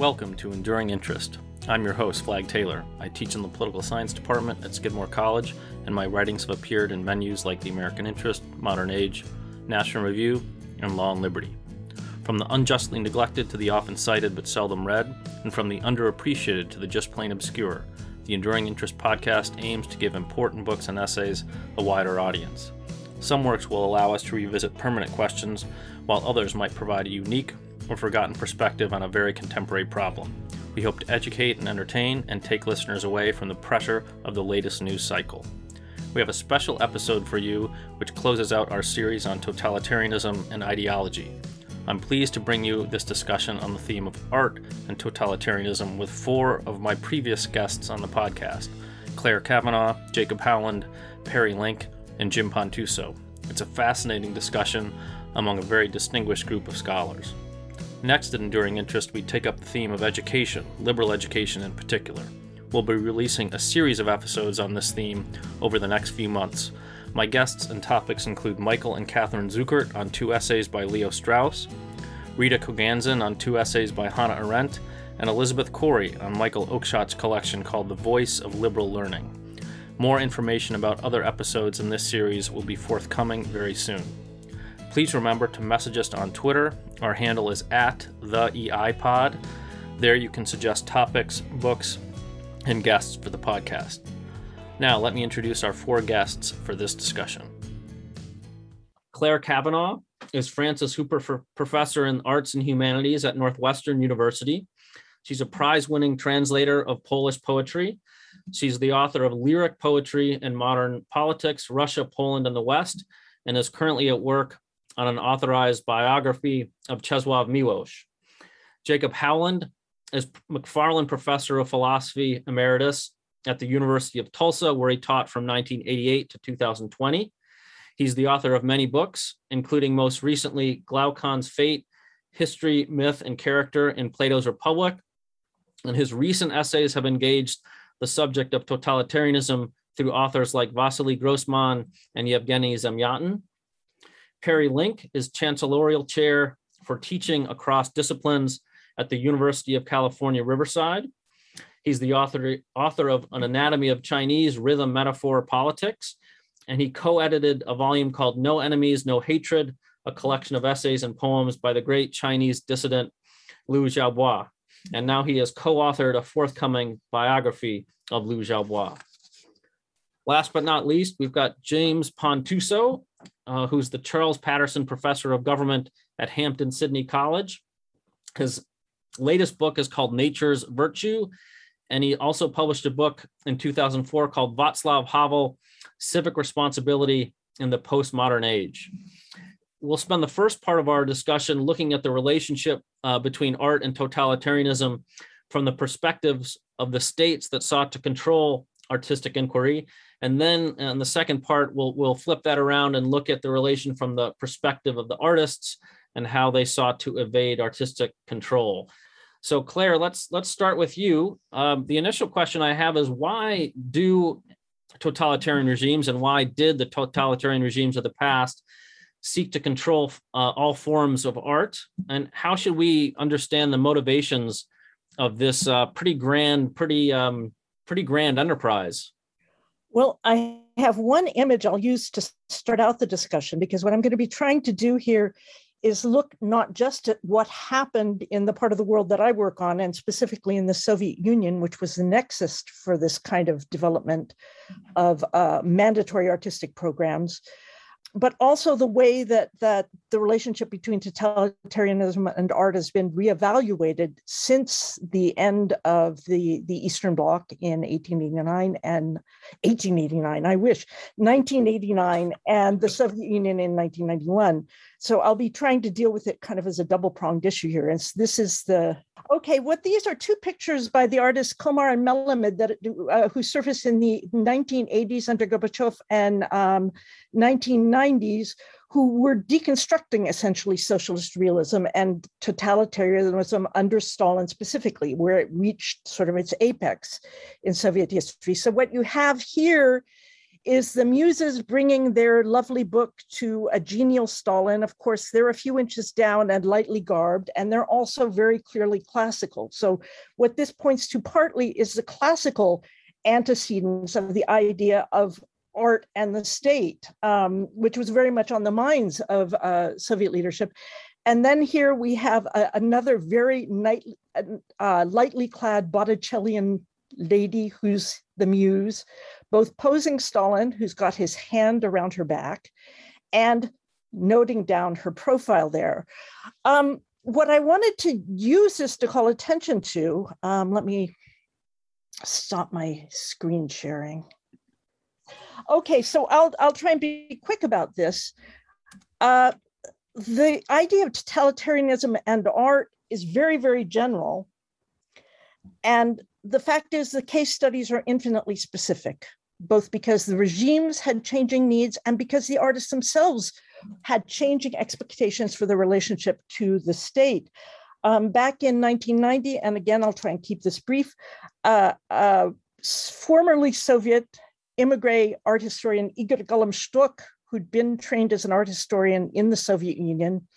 Welcome to Enduring Interest. I'm your host, Flagg Taylor. I teach in the Political Science Department at Skidmore College, and my writings have appeared in venues like The American Interest, Modern Age, National Review, and Law and Liberty. From the unjustly neglected to the often cited but seldom read, and from the underappreciated to the just plain obscure, the Enduring Interest podcast aims to give important books and essays a wider audience. Some works will allow us to revisit permanent questions, while others might provide a unique or forgotten perspective on a very contemporary problem. We hope to educate and entertain and take listeners away from the pressure of the latest news cycle. We have a special episode for you which closes out our series on totalitarianism and ideology. I'm pleased to bring you this discussion on the theme of art and totalitarianism with four of my previous guests on the podcast Clare Cavanagh, Jacob Howland, Perry Link, and Jim Pontuso. It's a fascinating discussion among a very distinguished group of scholars. Next at Enduring Interest, we take up the theme of education, liberal education in particular. We'll be releasing a series of episodes on this theme over the next few months. My guests and topics include Michael and Catherine Zuckert on two essays by Leo Strauss, Rita Koganzin on two essays by Hannah Arendt, and Elizabeth Corey on Michael Oakeshott's collection called The Voice of Liberal Learning. More information about other episodes in this series will be forthcoming very soon. Please remember to message us on Twitter. Our handle is at the EIPod. There you can suggest topics, books, and guests for the podcast. Now, let me introduce our four guests for this discussion. Clare Cavanagh is Frances Hooper Professor in Arts and Humanities at Northwestern University. She's a prize winning translator of Polish poetry. She's the author of Lyric Poetry and Modern Politics, Russia, Poland, and the West, and is currently at work on an authorized biography of Czesław Miłosz. Jacob Howland is McFarlin Professor of Philosophy Emeritus at the University of Tulsa, where he taught from 1988 to 2020. He's the author of many books, including most recently Glaucon's Fate, History, Myth, and Character in Plato's Republic. And his recent essays have engaged the subject of totalitarianism through authors like Vasily Grossman and Yevgeny Zamyatin. Perry Link is Chancellorial Chair for Teaching Across Disciplines at the University of California, Riverside. He's the author, author of An Anatomy of Chinese Rhythm, Metaphor, Politics, and he co edited a volume called No Enemies, No Hatred, a collection of essays and poems by the great Chinese dissident Liu Xiaobo. And now he has co authored a forthcoming biography of Liu Xiaobo. Last but not least, we've got James Pontuso, uh, who's the Charles Patterson Professor of Government at Hampden-Sydney College. His latest book is called Nature's Virtue, and he also published a book in 2004 called Václav Havel Civic Responsibility in the Postmodern Age. We'll spend the first part of our discussion looking at the relationship uh, between art and totalitarianism from the perspectives of the states that sought to control artistic inquiry. And then in the second part, we'll, we'll flip that around and look at the relation from the perspective of the artists and how they sought to evade artistic control. So Claire, let's let's start with you. Um, the initial question I have is why do totalitarian regimes and why did the totalitarian regimes of the past seek to control uh, all forms of art? And how should we understand the motivations of this uh, pretty grand, pretty um, pretty grand enterprise? Well, I have one image I'll use to start out the discussion because what I'm going to be trying to do here is look not just at what happened in the part of the world that I work on, and specifically in the Soviet Union, which was the nexus for this kind of development of uh, mandatory artistic programs, but also the way that that the relationship between totalitarianism and art has been reevaluated since the end of the the Eastern Bloc in 1889 and 1889, I wish 1989, and the Soviet Union in 1991. So I'll be trying to deal with it kind of as a double pronged issue here. And this is the okay. What these are two pictures by the artists Komar and Melamid that uh, who surfaced in the 1980s under Gorbachev and um, 1990s, who were deconstructing essentially socialist realism and totalitarianism under Stalin specifically, where it reached sort of its apex in Soviet history. So what you have here is the muses bringing their lovely book to a genial Stalin. Of course, they're a few inches down and lightly garbed, and they're also very clearly classical. So, what this points to partly is the classical antecedents of the idea of art and the state, um, which was very much on the minds of uh, Soviet leadership. And then here we have a, another very night, uh, lightly clad Botticellian lady who's the muse, both posing Stalin, who's got his hand around her back, and noting down her profile there. Um, what I wanted to use this to call attention to, um, let me stop my screen sharing. Okay, so I'll, I'll try and be quick about this. Uh, the idea of totalitarianism and art is very, very general. And the fact is, the case studies are infinitely specific, both because the regimes had changing needs and because the artists themselves had changing expectations for the relationship to the state. Um, back in 1990, and again, I'll try and keep this brief, uh, uh, formerly Soviet immigrant art historian Igor Golomstock, who'd been trained as an art historian in the Soviet Union,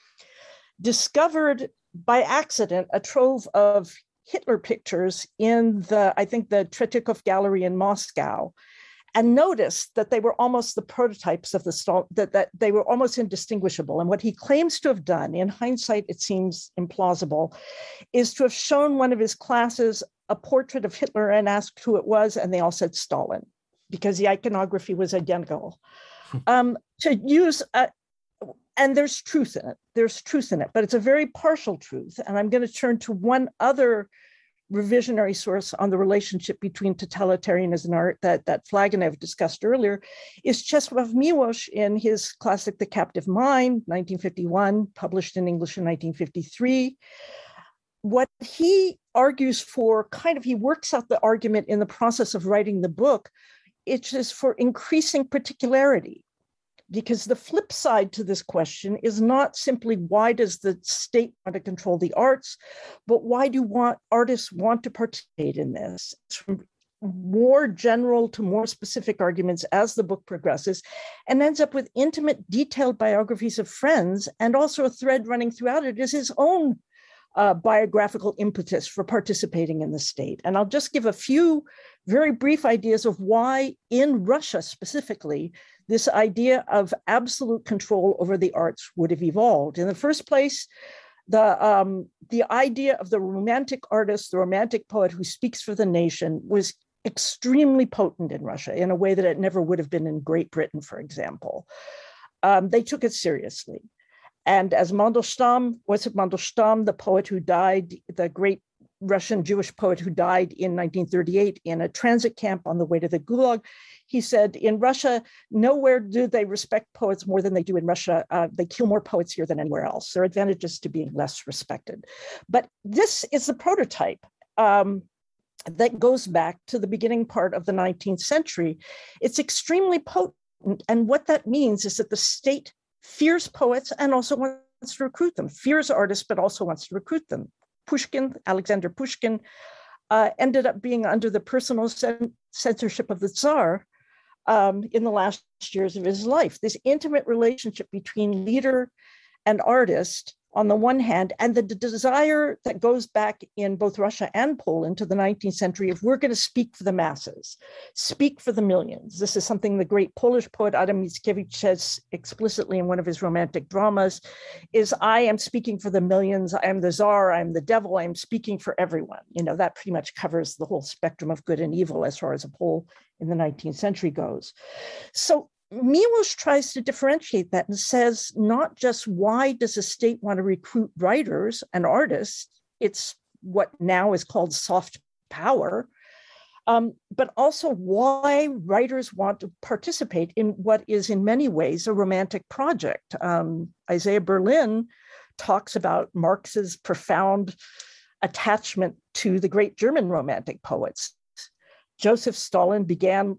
discovered by accident a trove of Hitler pictures in the, I think, the Tretyakov Gallery in Moscow, and noticed that they were almost the prototypes of the Stal- that, that they were almost indistinguishable. And what he claims to have done, in hindsight, it seems implausible, is to have shown one of his classes a portrait of Hitler and asked who it was, and they all said Stalin because the iconography was identical. Hmm. um, to use a, and there's truth in it. There's truth in it, but it's a very partial truth. And I'm going to turn to one other revisionary source on the relationship between totalitarianism and art that, that Flagenev discussed earlier is Czesław Miłosz in his classic The Captive Mind, 1951, published in English in 1953. What he argues for, kind of, he works out the argument in the process of writing the book, it is for increasing particularity because the flip side to this question is not simply why does the state want to control the arts, but why do want, artists want to participate in this? It's from more general to more specific arguments as the book progresses and ends up with intimate, detailed biographies of friends. And also a thread running throughout it is his own uh, biographical impetus for participating in the state. And I'll just give a few very brief ideas of why, in Russia specifically, this idea of absolute control over the arts would have evolved. In the first place, the um, the idea of the romantic artist, the romantic poet who speaks for the nation, was extremely potent in Russia in a way that it never would have been in Great Britain, for example. Um, they took it seriously. And as Mandelstam, was it Mandelstam, the poet who died, the great Russian Jewish poet who died in 1938 in a transit camp on the way to the Gulag, he said, in Russia, nowhere do they respect poets more than they do in Russia. Uh, they kill more poets here than anywhere else. There are advantages to being less respected. But this is the prototype. Um, that goes back to the beginning part of the 19th century. It's extremely potent. And what that means is that the state fears poets and also wants to recruit them, fears artists, but also wants to recruit them. Pushkin, Alexander Pushkin, uh, ended up being under the personal censorship of the Tsar um, in the last years of his life. This intimate relationship between leader and artist on the one hand, and the desire that goes back in both Russia and Poland to the 19th century of we're going to speak for the masses, speak for the millions. This is something the great Polish poet Adam Mickiewicz says explicitly in one of his romantic dramas, is I am speaking for the millions, I am the czar, I am the devil, I am speaking for everyone. You know, that pretty much covers the whole spectrum of good and evil as far as a Pole in the 19th century goes. So Miłosz tries to differentiate that and says not just why does a state want to recruit writers and artists, it's what now is called soft power, um, but also why writers want to participate in what is in many ways a romantic project. Um, Isaiah Berlin talks about Marx's profound attachment to the great German romantic poets. Joseph Stalin began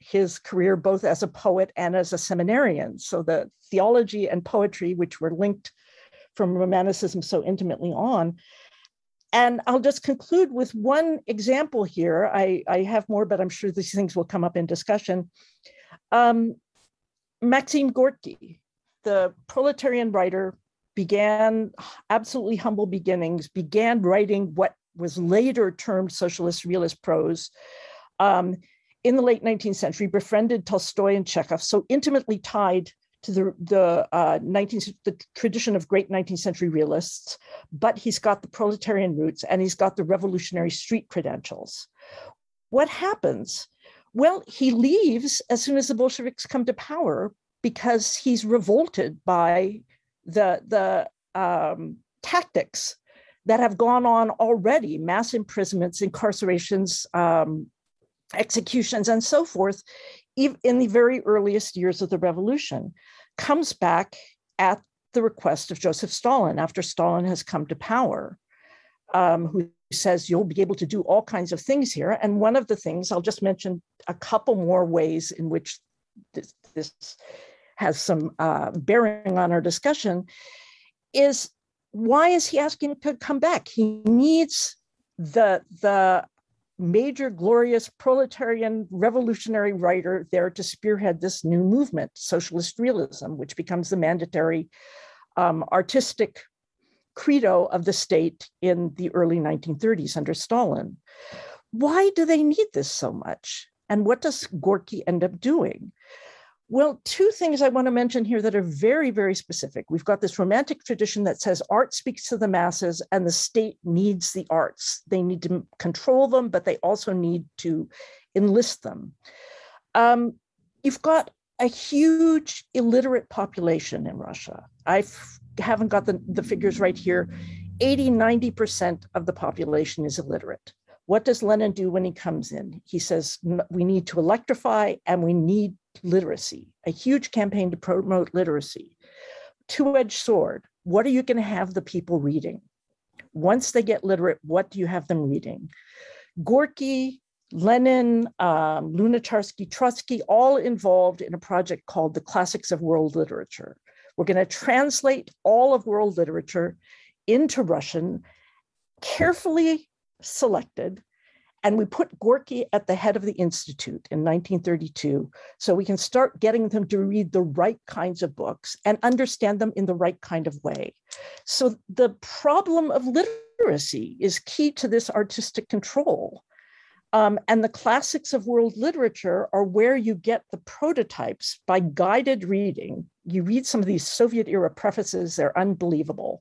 his career both as a poet and as a seminarian. So the theology and poetry, which were linked from Romanticism so intimately on. And I'll just conclude with one example here. I, I have more, but I'm sure these things will come up in discussion. Um, Maxim Gorky, the proletarian writer, began absolutely humble beginnings, began writing what was later termed socialist realist prose. Um, in the late 19th century befriended Tolstoy and Chekhov, so intimately tied to the the uh, 19th the tradition of great 19th century realists, but he's got the proletarian roots and he's got the revolutionary street credentials. What happens? Well, he leaves as soon as the Bolsheviks come to power because he's revolted by the the um, tactics that have gone on already mass imprisonments incarcerations um, executions and so forth in the very earliest years of the revolution comes back at the request of Joseph Stalin after Stalin has come to power, um, who says you'll be able to do all kinds of things here. And one of the things, I'll just mention a couple more ways in which this, this has some uh, bearing on our discussion, is why is he asking to come back? He needs the, the major, glorious proletarian revolutionary writer there to spearhead this new movement, socialist realism, which becomes the mandatory um, artistic credo of the state in the early 1930s under Stalin. Why do they need this so much? And what does Gorky end up doing? Well, two things I want to mention here that are very, very specific. We've got this romantic tradition that says art speaks to the masses and the state needs the arts. They need to control them, but they also need to enlist them. Um, you've got a huge illiterate population in Russia. I haven't got the, the figures right here. 80, 90% of the population is illiterate. What does Lenin do when he comes in? He says, we need to electrify and we need literacy, a huge campaign to promote literacy. Two edged sword. What are you going to have the people reading? Once they get literate, what do you have them reading? Gorky, Lenin, um, Lunacharsky, Trotsky, all involved in a project called the Classics of World Literature. We're going to translate all of world literature into Russian, carefully selected and we put Gorky at the head of the Institute in 1932 so we can start getting them to read the right kinds of books and understand them in the right kind of way. So the problem of literacy is key to this artistic control. Um, and the classics of world literature are where you get the prototypes by guided reading. You read some of these Soviet era prefaces, they're unbelievable.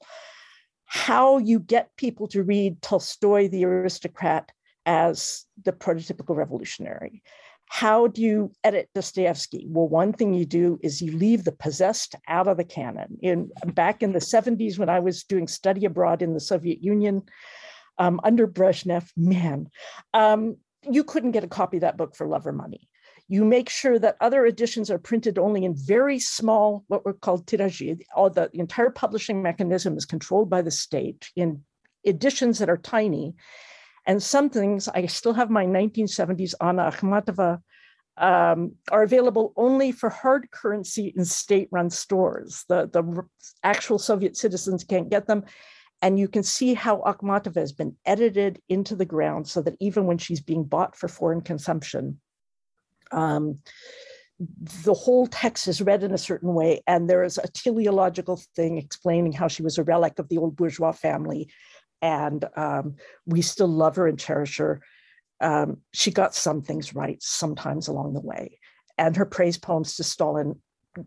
How you get people to read Tolstoy, the aristocrat, as the prototypical revolutionary. How do you edit Dostoevsky? Well, one thing you do is you leave the possessed out of the canon. In back in the 70s, when I was doing study abroad in the Soviet Union um, under Brezhnev, man, um, you couldn't get a copy of that book for love or money. You make sure that other editions are printed only in very small, what were called tirages. All the, the entire publishing mechanism is controlled by the state in editions that are tiny and some things, I still have my 1970s Anna Akhmatova, um, are available only for hard currency in state run stores. The, the actual Soviet citizens can't get them. And you can see how Akhmatova has been edited into the ground so that even when she's being bought for foreign consumption, um, the whole text is read in a certain way, and there is a teleological thing explaining how she was a relic of the old bourgeois family, and um, we still love her and cherish her. Um, she got some things right sometimes along the way, and her praise poems to Stalin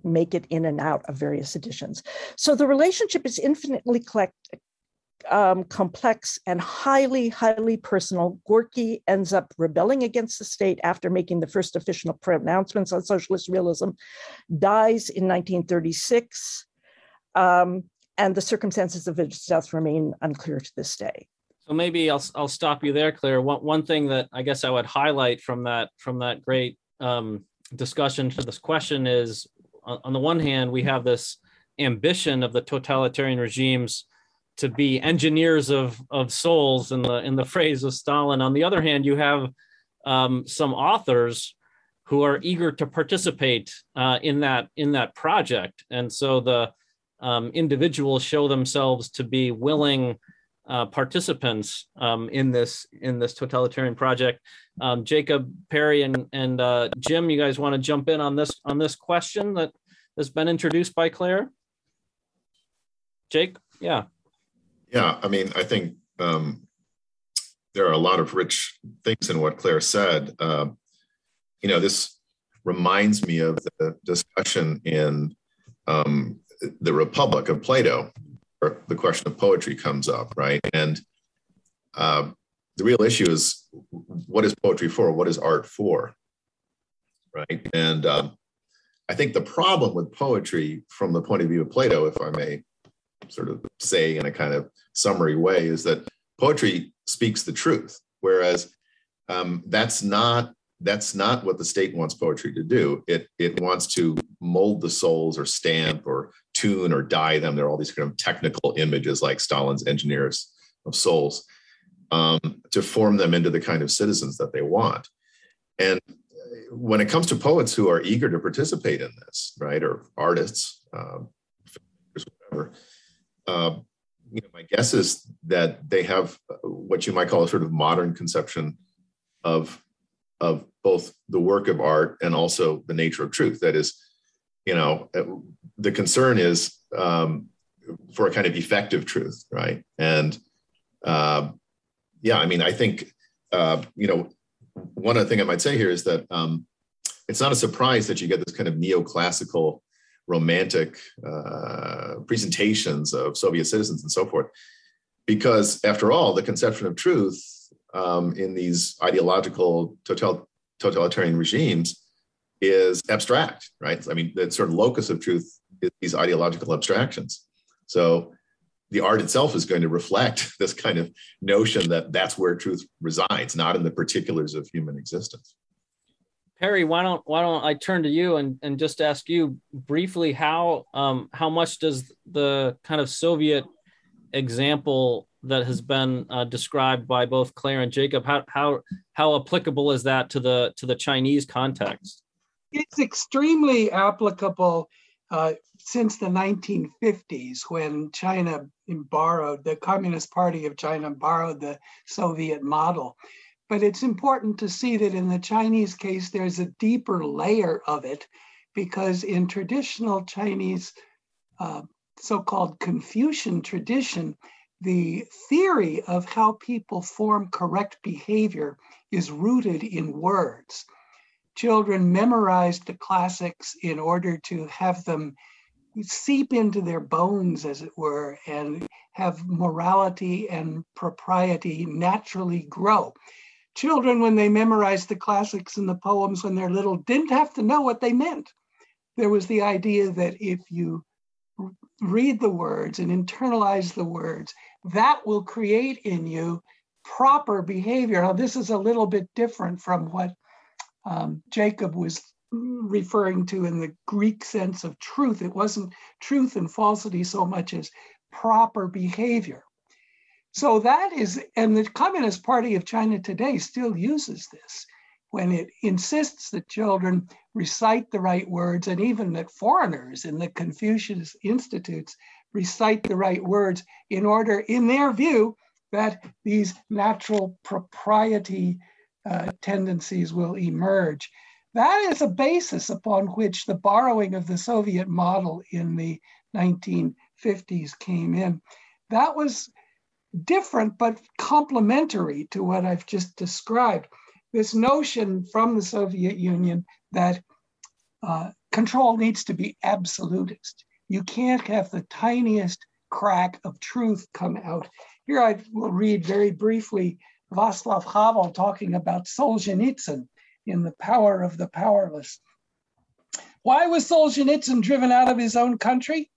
make it in and out of various editions. So the relationship is infinitely um, complex and highly, highly personal. Gorky ends up rebelling against the state after making the first official pronouncements on socialist realism, dies in 1936, um, and the circumstances of his death remain unclear to this day. So maybe I'll I'll stop you there, Claire. One one thing that I guess I would highlight from that from that great um, discussion to this question is, on the one hand, we have this ambition of the totalitarian regimes to be engineers of of souls in the in the phrase of Stalin. On the other hand, you have um, some authors who are eager to participate uh, in that in that project, and so the um, individuals show themselves to be willing uh, participants um, in this in this totalitarian project. Um, Jacob Perry and and uh, Jim, you guys want to jump in on this on this question that has been introduced by Claire? Jake, yeah. Yeah, I mean, I think um, there are a lot of rich things in what Claire said. Uh, you know, this reminds me of the discussion in um, the Republic of Plato, the question of poetry comes up, right? And uh, the real issue is what is poetry for? What is art for? Right? And um, I think the problem with poetry, from the point of view of Plato, if I may sort of say in a kind of summary way is that poetry speaks the truth, whereas um, that's not that's not what the state wants poetry to do. It it wants to mold the souls or stamp or tune or dye them. There are all these kind of technical images like Stalin's engineers of souls um, to form them into the kind of citizens that they want. And when it comes to poets who are eager to participate in this, right, or artists, um, whatever, uh, you know, my guess is that they have what you might call a sort of modern conception of of both the work of art and also the nature of truth. That is, you know, the concern is um, for a kind of effective truth, right? And uh, yeah, I mean, I think uh, you know, one other thing I might say here is that um, it's not a surprise that you get this kind of neoclassical romantic uh, presentations of Soviet citizens and so forth. Because after all, the conception of truth um, in these ideological total, totalitarian regimes is abstract, right? I mean, the sort of locus of truth is these ideological abstractions. So the art itself is going to reflect this kind of notion that that's where truth resides, not in the particulars of human existence. Perry, why don't why don't I turn to you and, and just ask you briefly how um, how much does the kind of Soviet example that has been uh, described by both Claire and Jacob how how how applicable is that to the to the Chinese context? It's extremely applicable uh, since the 1950s when China borrowed the Communist Party of China borrowed the Soviet model but it's important to see that in the Chinese case, there's a deeper layer of it because in traditional Chinese uh, so called Confucian tradition, the theory of how people form correct behavior is rooted in words. Children memorized the classics in order to have them seep into their bones, as it were, and have morality and propriety naturally grow children, when they memorized the classics and the poems when they're little, didn't have to know what they meant. There was the idea that if you read the words and internalize the words, that will create in you proper behavior. Now, this is a little bit different from what um, Jacob was referring to in the Greek sense of truth. It wasn't truth and falsity so much as proper behavior. So that is, and the Communist Party of China today still uses this when it insists that children recite the right words and even that foreigners in the Confucius Institutes recite the right words in order, in their view, that these natural propriety uh, tendencies will emerge. That is a basis upon which the borrowing of the Soviet model in the 1950s came in. That was different but complementary to what I've just described. This notion from the Soviet Union that uh, control needs to be absolutist. You can't have the tiniest crack of truth come out. Here I will read very briefly Václav Havel talking about Solzhenitsyn in The Power of the Powerless. Why was Solzhenitsyn driven out of his own country?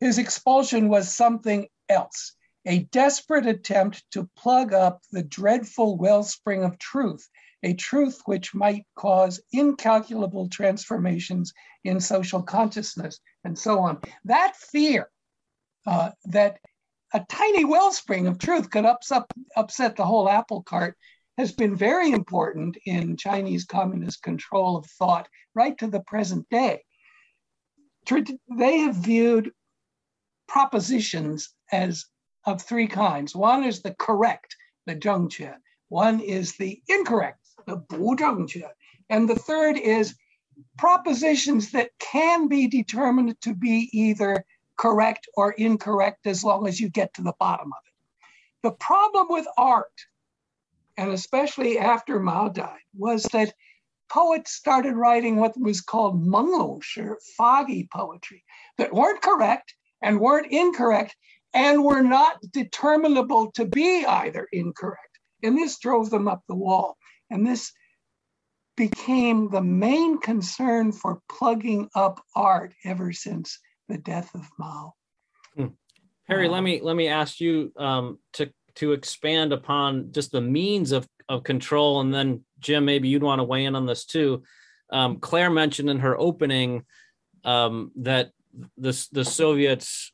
His expulsion was something else a desperate attempt to plug up the dreadful wellspring of truth, a truth which might cause incalculable transformations in social consciousness and so on. That fear uh, that a tiny wellspring of truth could upset, upset the whole apple cart has been very important in Chinese communist control of thought right to the present day. They have viewed propositions as of three kinds. One is the correct, the zhengque. One is the incorrect, the bu zhengque. And the third is propositions that can be determined to be either correct or incorrect as long as you get to the bottom of it. The problem with art, and especially after Mao died, was that poets started writing what was called menglongshi, foggy poetry, that weren't correct and weren't incorrect, and were not determinable to be either incorrect. And this drove them up the wall. And this became the main concern for plugging up art ever since the death of Mao. Hmm. Harry, let me let me ask you um, to to expand upon just the means of of control, and then Jim, maybe you'd want to weigh in on this too. Um, Claire mentioned in her opening um, that the the Soviets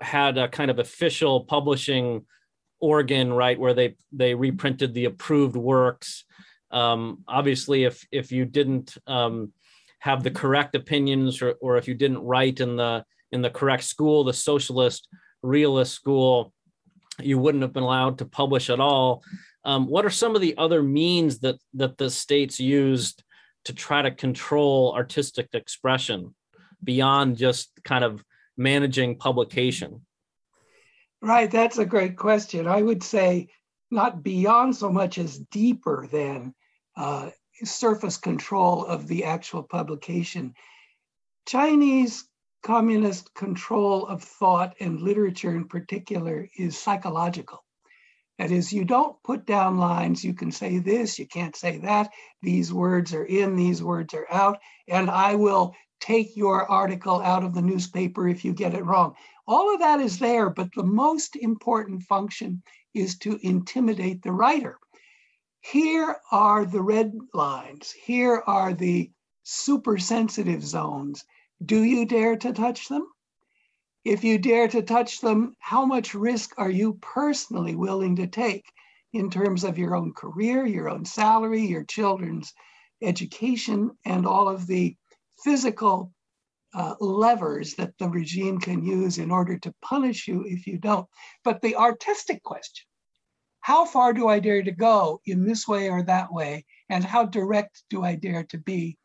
had a kind of official publishing organ, right, where they they reprinted the approved works. Um, obviously, if if you didn't um, have the correct opinions, or, or if you didn't write in the in the correct school, the socialist realist school, you wouldn't have been allowed to publish at all. Um, what are some of the other means that that the states used to try to control artistic expression beyond just kind of managing publication? Right, that's a great question. I would say not beyond so much as deeper than uh, surface control of the actual publication. Chinese communist control of thought and literature in particular is psychological. That is, you don't put down lines, you can say this, you can't say that, these words are in, these words are out, and I will take your article out of the newspaper if you get it wrong. All of that is there, but the most important function is to intimidate the writer. Here are the red lines. Here are the super sensitive zones. Do you dare to touch them? If you dare to touch them, how much risk are you personally willing to take in terms of your own career, your own salary, your children's education, and all of the physical uh, levers that the regime can use in order to punish you if you don't. But the artistic question how far do I dare to go in this way or that way? And how direct do I dare to be?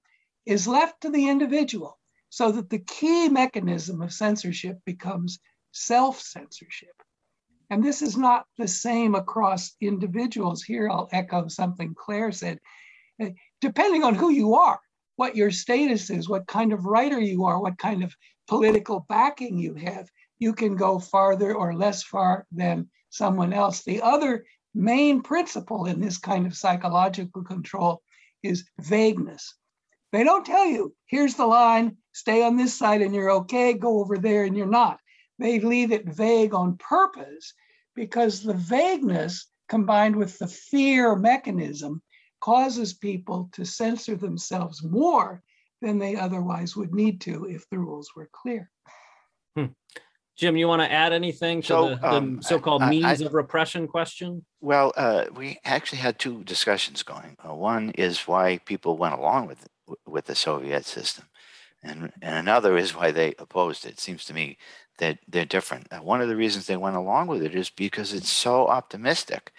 is left to the individual so that the key mechanism of censorship becomes self censorship. And this is not the same across individuals. Here, I'll echo something Claire said. Depending on who you are, what your status is, what kind of writer you are, what kind of political backing you have, you can go farther or less far than someone else. The other main principle in this kind of psychological control is vagueness. They don't tell you, here's the line, stay on this side and you're okay, go over there and you're not. They leave it vague on purpose because the vagueness combined with the fear mechanism causes people to censor themselves more than they otherwise would need to if the rules were clear. Hmm. Jim, you want to add anything to so, the, um, the so-called I, means I, of repression question? Well, uh, we actually had two discussions going. Uh, one is why people went along with with the Soviet system, and and another is why they opposed it. it seems to me that they're different. Uh, one of the reasons they went along with it is because it's so optimistic.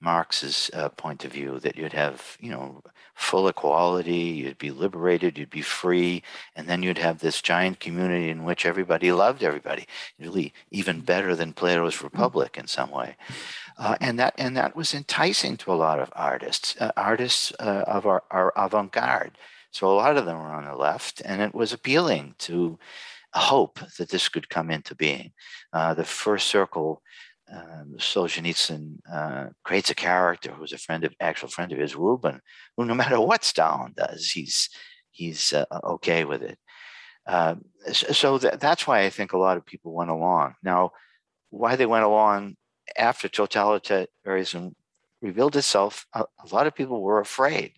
Marx's uh, point of view that you'd have, you know, full equality, you'd be liberated, you'd be free, and then you'd have this giant community in which everybody loved everybody, really even better than Plato's Republic in some way. Uh, and that and that was enticing to a lot of artists, uh, artists uh, of our, our avant-garde. So a lot of them were on the left, and it was appealing to hope that this could come into being. Uh, the first circle um, Solzhenitsyn uh, creates a character who's a friend of actual friend of his, Rubin, who no matter what Stalin does, he's he's uh, okay with it. Uh, so th- that's why I think a lot of people went along. Now, why they went along after totalitarianism revealed itself, a, a lot of people were afraid,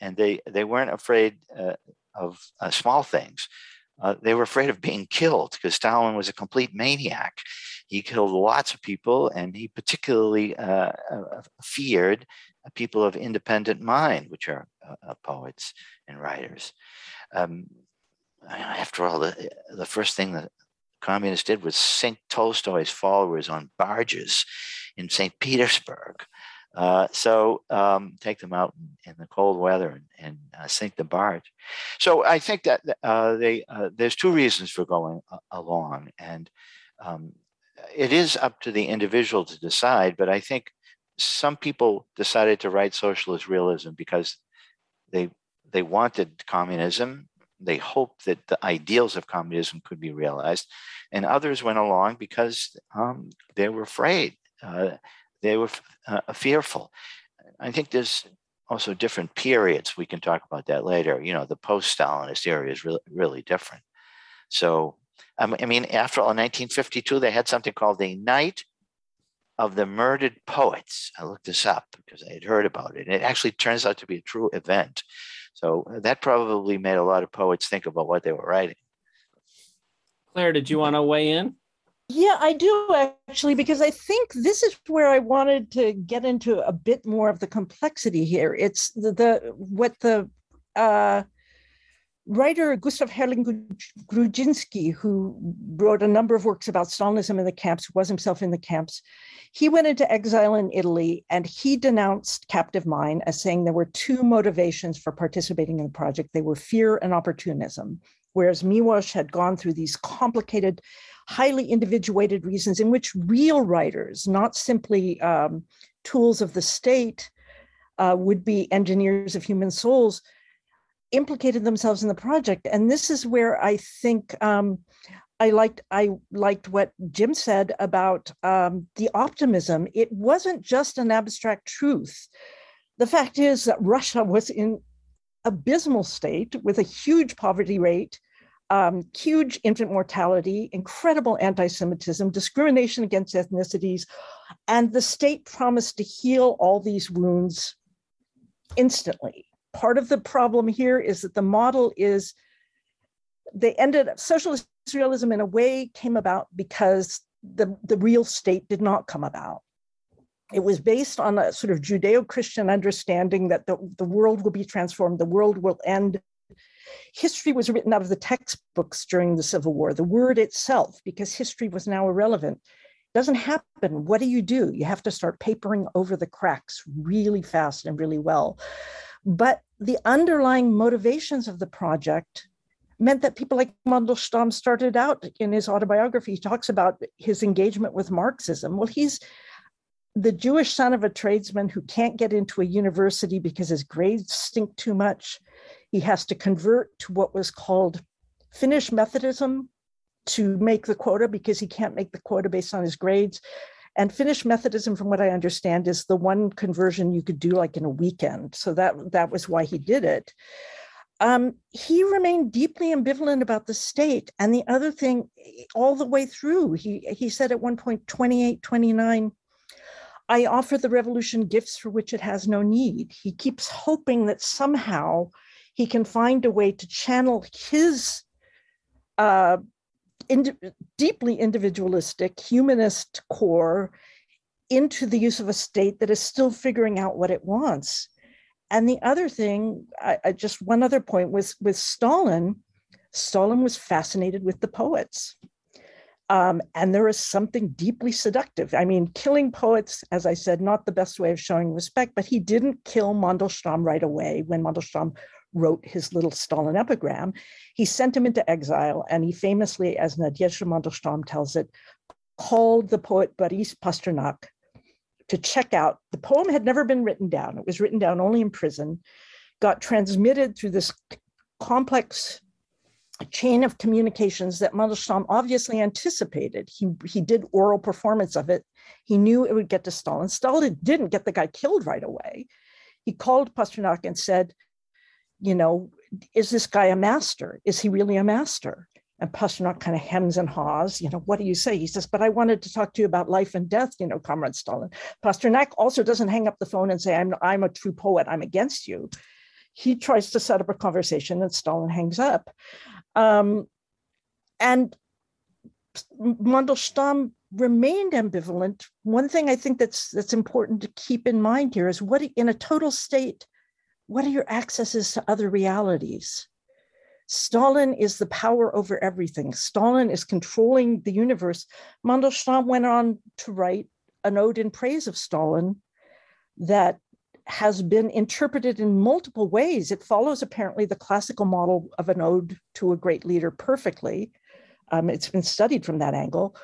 and they they weren't afraid uh, of uh, small things. Uh, they were afraid of being killed because Stalin was a complete maniac he killed lots of people, and he particularly uh, uh, feared people of independent mind, which are uh, uh poets and writers. Um, after all, the, the first thing the communists did was sink Tolstoy's followers on barges in St. Petersburg. Uh, so um, take them out in, in, the cold weather and, and uh, sink the barge. So I think that uh, they uh, there's two reasons for going along, and um, it is up to the individual to decide, but I think some people decided to write socialist realism because they they wanted communism. They hoped that the ideals of communism could be realized, and others went along because um, they were afraid. Uh, they were uh, fearful. I think there's also different periods. We can talk about that later. You know, the post-Stalinist era is really, really different. So um, I mean, after all, in 1952, they had something called the Night of the Murdered Poets. I looked this up because I had heard about it. And It actually turns out to be a true event. So uh, that probably made a lot of poets think about what they were writing. Claire, did you want to weigh in? Yeah, I do actually, because I think this is where I wanted to get into a bit more of the complexity here. It's the, the what the uh, writer Gustav Herling Grudzinski, who wrote a number of works about Stalinism in the camps, was himself in the camps, he went into exile in Italy and he denounced captive mind as saying there were two motivations for participating in the project. They were fear and opportunism. Whereas Miłosz had gone through these complicated, highly individuated reasons in which real writers, not simply um, tools of the state, uh, would be engineers of human souls, implicated themselves in the project. And this is where I think um, I liked I liked what Jim said about um, the optimism. It wasn't just an abstract truth. The fact is that Russia was in abysmal state with a huge poverty rate, um, huge infant mortality, incredible anti-Semitism, discrimination against ethnicities, and the state promised to heal all these wounds instantly part of the problem here is that the model is they ended up socialist realism in a way came about because the, the real state did not come about. It was based on a sort of Judeo Christian understanding that the, the world will be transformed, the world will end. History was written out of the textbooks during the Civil War, the word itself, because history was now irrelevant. Doesn't happen. What do you do? You have to start papering over the cracks really fast and really well. But the underlying motivations of the project meant that people like Mandelstam started out in his autobiography. He talks about his engagement with Marxism. Well, he's the Jewish son of a tradesman who can't get into a university because his grades stink too much. He has to convert to what was called Finnish Methodism to make the quota because he can't make the quota based on his grades. And Finnish Methodism, from what I understand, is the one conversion you could do like in a weekend. So that that was why he did it. Um, he remained deeply ambivalent about the state. And the other thing, all the way through, he, he said at one point, 28, 29, I offer the revolution gifts for which it has no need. He keeps hoping that somehow he can find a way to channel his uh, deeply individualistic humanist core into the use of a state that is still figuring out what it wants. And the other thing, I, I just one other point was with Stalin, Stalin was fascinated with the poets. Um, and there is something deeply seductive. I mean, killing poets, as I said, not the best way of showing respect, but he didn't kill Mandelstam right away when Mandelstam wrote his little Stalin epigram. He sent him into exile, and he famously, as Nadezhda Mandelstam tells it, called the poet Boris Pasternak to check out. The poem had never been written down, it was written down only in prison, got transmitted through this complex chain of communications that Mandelstam obviously anticipated. He, he did oral performance of it. He knew it would get to Stalin. Stalin didn't get the guy killed right away. He called Pasternak and said, you know, is this guy a master? Is he really a master? And Pasternak kind of hems and haws, you know, what do you say? He says, but I wanted to talk to you about life and death, you know, Comrade Stalin. Pasternak also doesn't hang up the phone and say, I'm, I'm a true poet, I'm against you. He tries to set up a conversation and Stalin hangs up. Um, and Mandelstam remained ambivalent. One thing I think that's that's important to keep in mind here is what in a total state, what are your accesses to other realities? Stalin is the power over everything. Stalin is controlling the universe. Mandelstam went on to write an ode in praise of Stalin that has been interpreted in multiple ways. It follows apparently the classical model of an ode to a great leader perfectly. Um, it's been studied from that angle.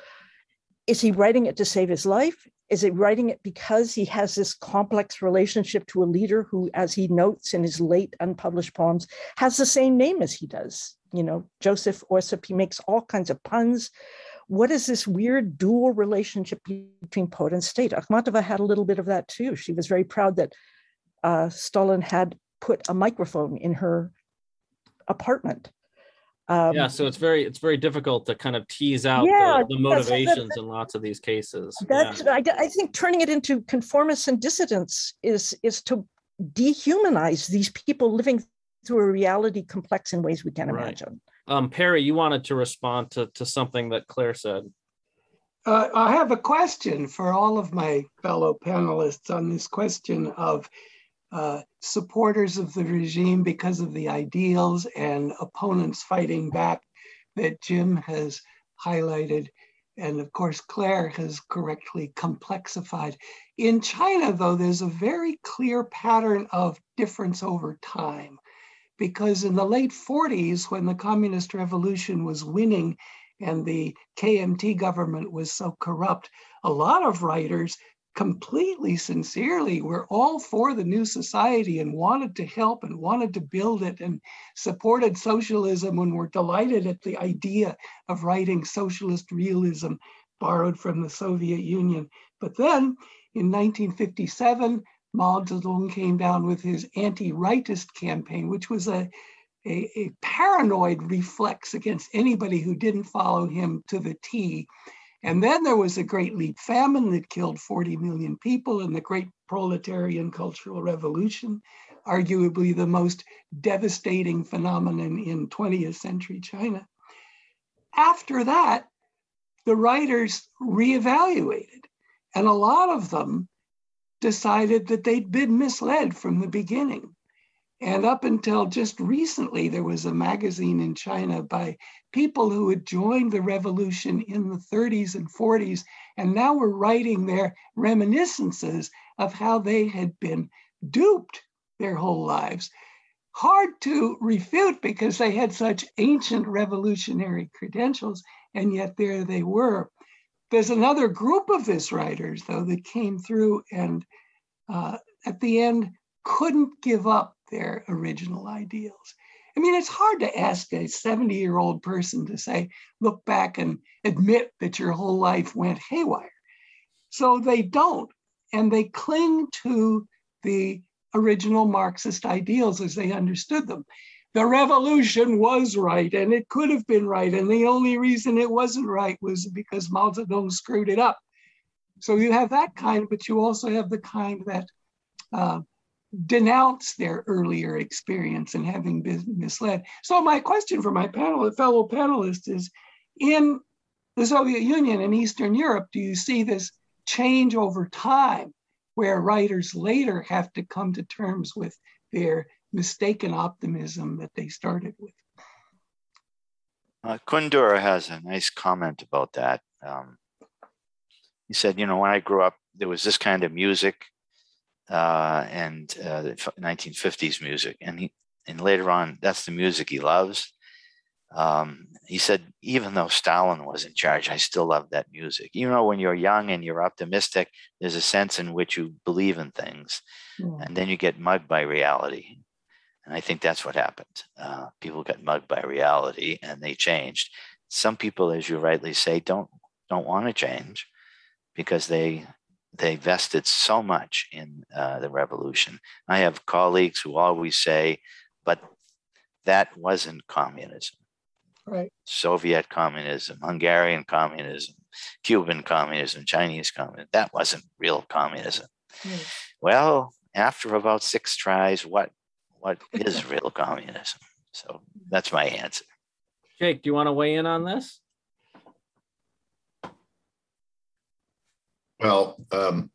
Is he writing it to save his life? Is he writing it because he has this complex relationship to a leader who, as he notes in his late unpublished poems, has the same name as he does? You know, Joseph Ossip, he makes all kinds of puns. What is this weird dual relationship between poet and state? Akhmatova had a little bit of that too. She was very proud that uh, Stalin had put a microphone in her apartment. Um, yeah, so it's very it's very difficult to kind of tease out yeah, the, the, motivations in lots of these cases. That's yeah. I, I, think turning it into conformists and dissidents is is to dehumanize these people living through a reality complex in ways we can't right. imagine. Um, Perry, you wanted to respond to to something that Clare said. Uh, I have a question for all of my fellow panelists on this question of uh, supporters of the regime because of the ideals and opponents fighting back that Jim has highlighted. And of course, Clare has correctly complexified. In China, though, there's a very clear pattern of difference over time. Because in the late 40s, when the communist revolution was winning and the KMT government was so corrupt, a lot of writers completely sincerely were all for the new society and wanted to help and wanted to build it and supported socialism and were delighted at the idea of writing socialist realism borrowed from the Soviet Union. But then in 1957, Mao Zedong came down with his anti-rightist campaign, which was a, a, a paranoid reflex against anybody who didn't follow him to the T and then there was a great leap famine that killed 40 million people and the great proletarian cultural revolution, arguably the most devastating phenomenon in 20th century China. After that, the writers reevaluated, and a lot of them decided that they'd been misled from the beginning. And up until just recently, there was a magazine in China by people who had joined the revolution in the 30s and 40s, and now were writing their reminiscences of how they had been duped their whole lives. Hard to refute because they had such ancient revolutionary credentials, and yet there they were. There's another group of this writers, though, that came through and uh, at the end couldn't give up their original ideals. I mean, it's hard to ask a 70 year old person to say, look back and admit that your whole life went haywire. So they don't, and they cling to the original Marxist ideals as they understood them. The revolution was right, and it could have been right, and the only reason it wasn't right was because Mao Zedong screwed it up. So you have that kind, but you also have the kind that uh, denounce their earlier experience and having been misled. So my question for my panel, fellow panelists is, in the Soviet Union and Eastern Europe, do you see this change over time where writers later have to come to terms with their mistaken optimism that they started with? Uh, has a nice comment about that. Um, he said, you know, when I grew up, there was this kind of music uh, and uh, 1950s music, and he and later on, that's the music he loves. Um, he said, even though Stalin was in charge, I still love that music. You know, when you're young and you're optimistic, there's a sense in which you believe in things, mm. and then you get mugged by reality. And I think that's what happened. Uh, people got mugged by reality, and they changed. Some people, as you rightly say, don't don't want to change because they they vested so much in uh, the revolution. I have colleagues who always say, "But that wasn't communism." right. Soviet communism, Hungarian communism, Cuban communism, Chinese communism. That wasn't real communism. Mm. Well, after about six tries, what what is real communism? So that's my answer. Jake, do you want to weigh in on this? Well, um,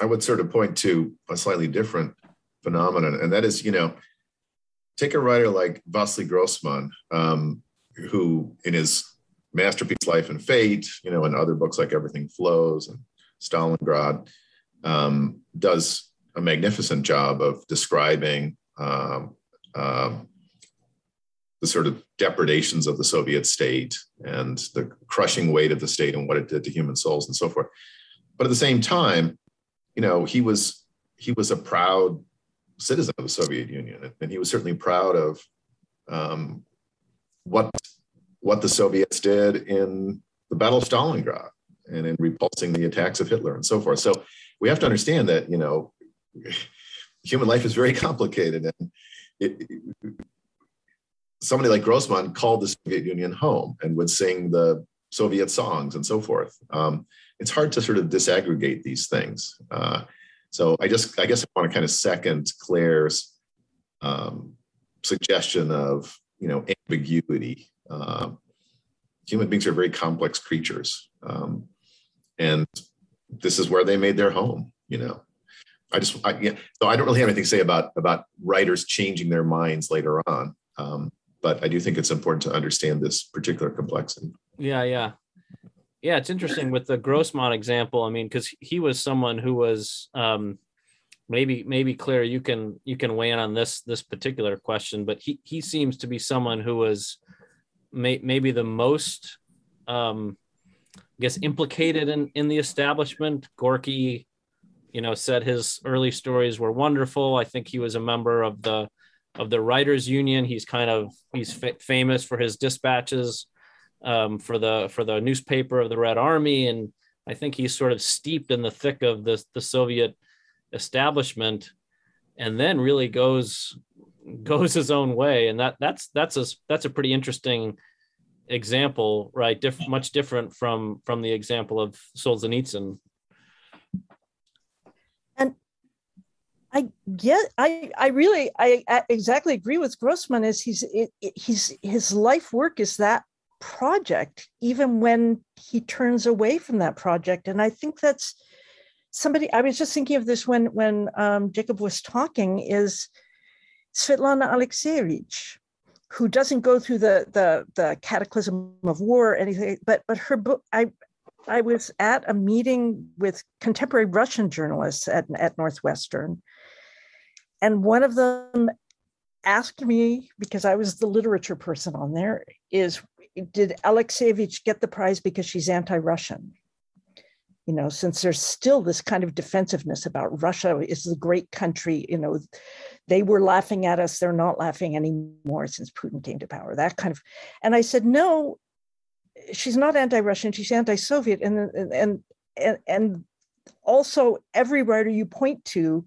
I would sort of point to a slightly different phenomenon, and that is, you know, take a writer like Vasily Grossman. Um, who in his masterpiece Life and Fate, you know, and other books like Everything Flows and Stalingrad, um, does a magnificent job of describing um, um, the sort of depredations of the Soviet state and the crushing weight of the state and what it did to human souls and so forth. But at the same time, you know, he was he was a proud citizen of the Soviet Union, and he was certainly proud of um, what what the Soviets did in the Battle of Stalingrad and in repulsing the attacks of Hitler and so forth. So we have to understand that you know human life is very complicated, and it, it, somebody like Grossman called the Soviet Union home and would sing the Soviet songs and so forth. Um, it's hard to sort of disaggregate these things. Uh, so I just, I guess I want to kind of second Clare's um, suggestion of you know ambiguity. Um, human beings are very complex creatures, um, and this is where they made their home. You know, I just I, yeah. So I don't really have anything to say about about writers changing their minds later on. Um, but I do think it's important to understand this particular complexity. Yeah, yeah, yeah. It's interesting with the Grossman example. I mean, because he was someone who was um, maybe maybe Clare, you can you can weigh in on this this particular question, but he he seems to be someone who was may, maybe the most um, I guess implicated in in the establishment. Gorky, you know, said his early stories were wonderful. I think he was a member of the of the writers union. He's kind of he's fa- famous for his dispatches um, for the for the newspaper of the Red Army, and I think he's sort of steeped in the thick of the the Soviet establishment and then really goes goes his own way. And that that's that's a that's a pretty interesting example right? Much different from from the example of Solzhenitsyn. And I get I I really I, I exactly agree with Grossman is he's it, it, he's his life work is that project even when he turns away from that project. And I think that's somebody i was just thinking of this when when um, jacob was talking is svetlana alexievich who doesn't go through the the the cataclysm of war or anything but but her book i i was at a meeting with contemporary russian journalists at, at northwestern. And one of them asked me because i was the literature person on there is did alexievich get the prize because she's anti-russian you know, since there's still this kind of defensiveness about Russia is the great country, you know, they were laughing at us, they're not laughing anymore since Putin came to power, that kind of. And I said, no, she's not anti-Russian, she's anti-Soviet. And and and and also every writer you point to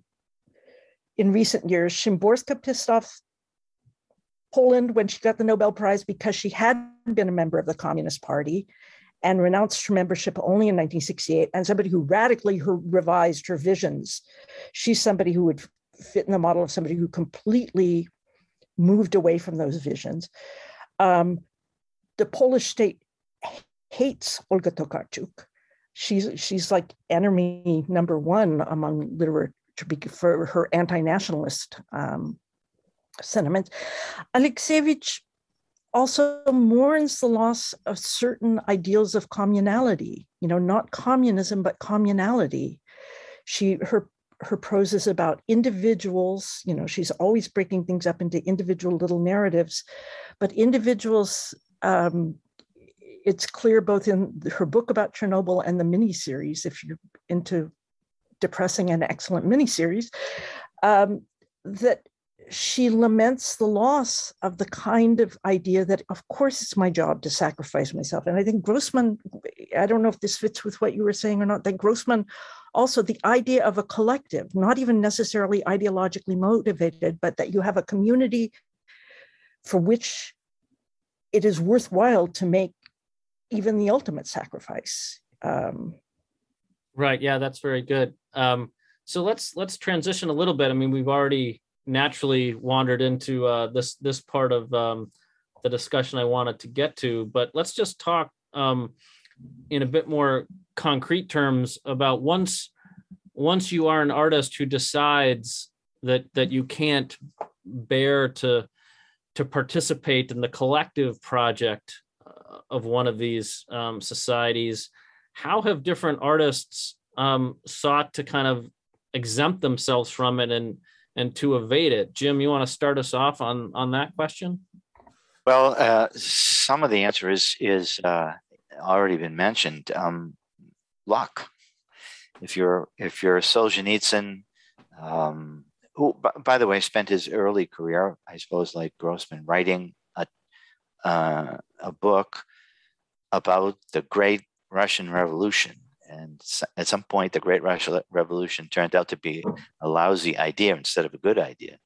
in recent years, Szymborska pissed off Poland when she got the Nobel Prize because she had been a member of the Communist Party and renounced her membership only in 1968, and somebody who radically her, revised her visions. She's somebody who would fit in the model of somebody who completely moved away from those visions. Um, the Polish state hates Olga Tokarczuk. She's she's like enemy number one among literature for her anti-nationalist um, sentiments. Alexievich also mourns the loss of certain ideals of communality, you know, not communism, but communality. She, her, her prose is about individuals, you know, she's always breaking things up into individual little narratives, but individuals, um, it's clear both in her book about Chernobyl and the miniseries, if you're into depressing and excellent miniseries, um, that she laments the loss of the kind of idea that, of course, it's my job to sacrifice myself. And I think Grossman, I don't know if this fits with what you were saying or not, that Grossman also the idea of a collective, not even necessarily ideologically motivated, but that you have a community for which it is worthwhile to make even the ultimate sacrifice. Um, right. Yeah, that's very good. Um, so let's let's transition a little bit. I mean, we've already naturally wandered into uh, this this part of um, the discussion I wanted to get to, but let's just talk um, in a bit more concrete terms about once once you are an artist who decides that that you can't bear to to participate in the collective project uh, of one of these um, societies how have different artists um, sought to kind of exempt themselves from it and and to evade it. Jim, you want to start us off on on that question? Well, uh, some of the answer is is uh, already been mentioned. Um, luck. If you're if you're Solzhenitsyn, um, who by, by, the way spent his early career, I suppose, like Grossman, writing a uh, a book about the Great Russian Revolution and at some point, the Great Russian Revolution turned out to be a lousy idea instead of a good idea.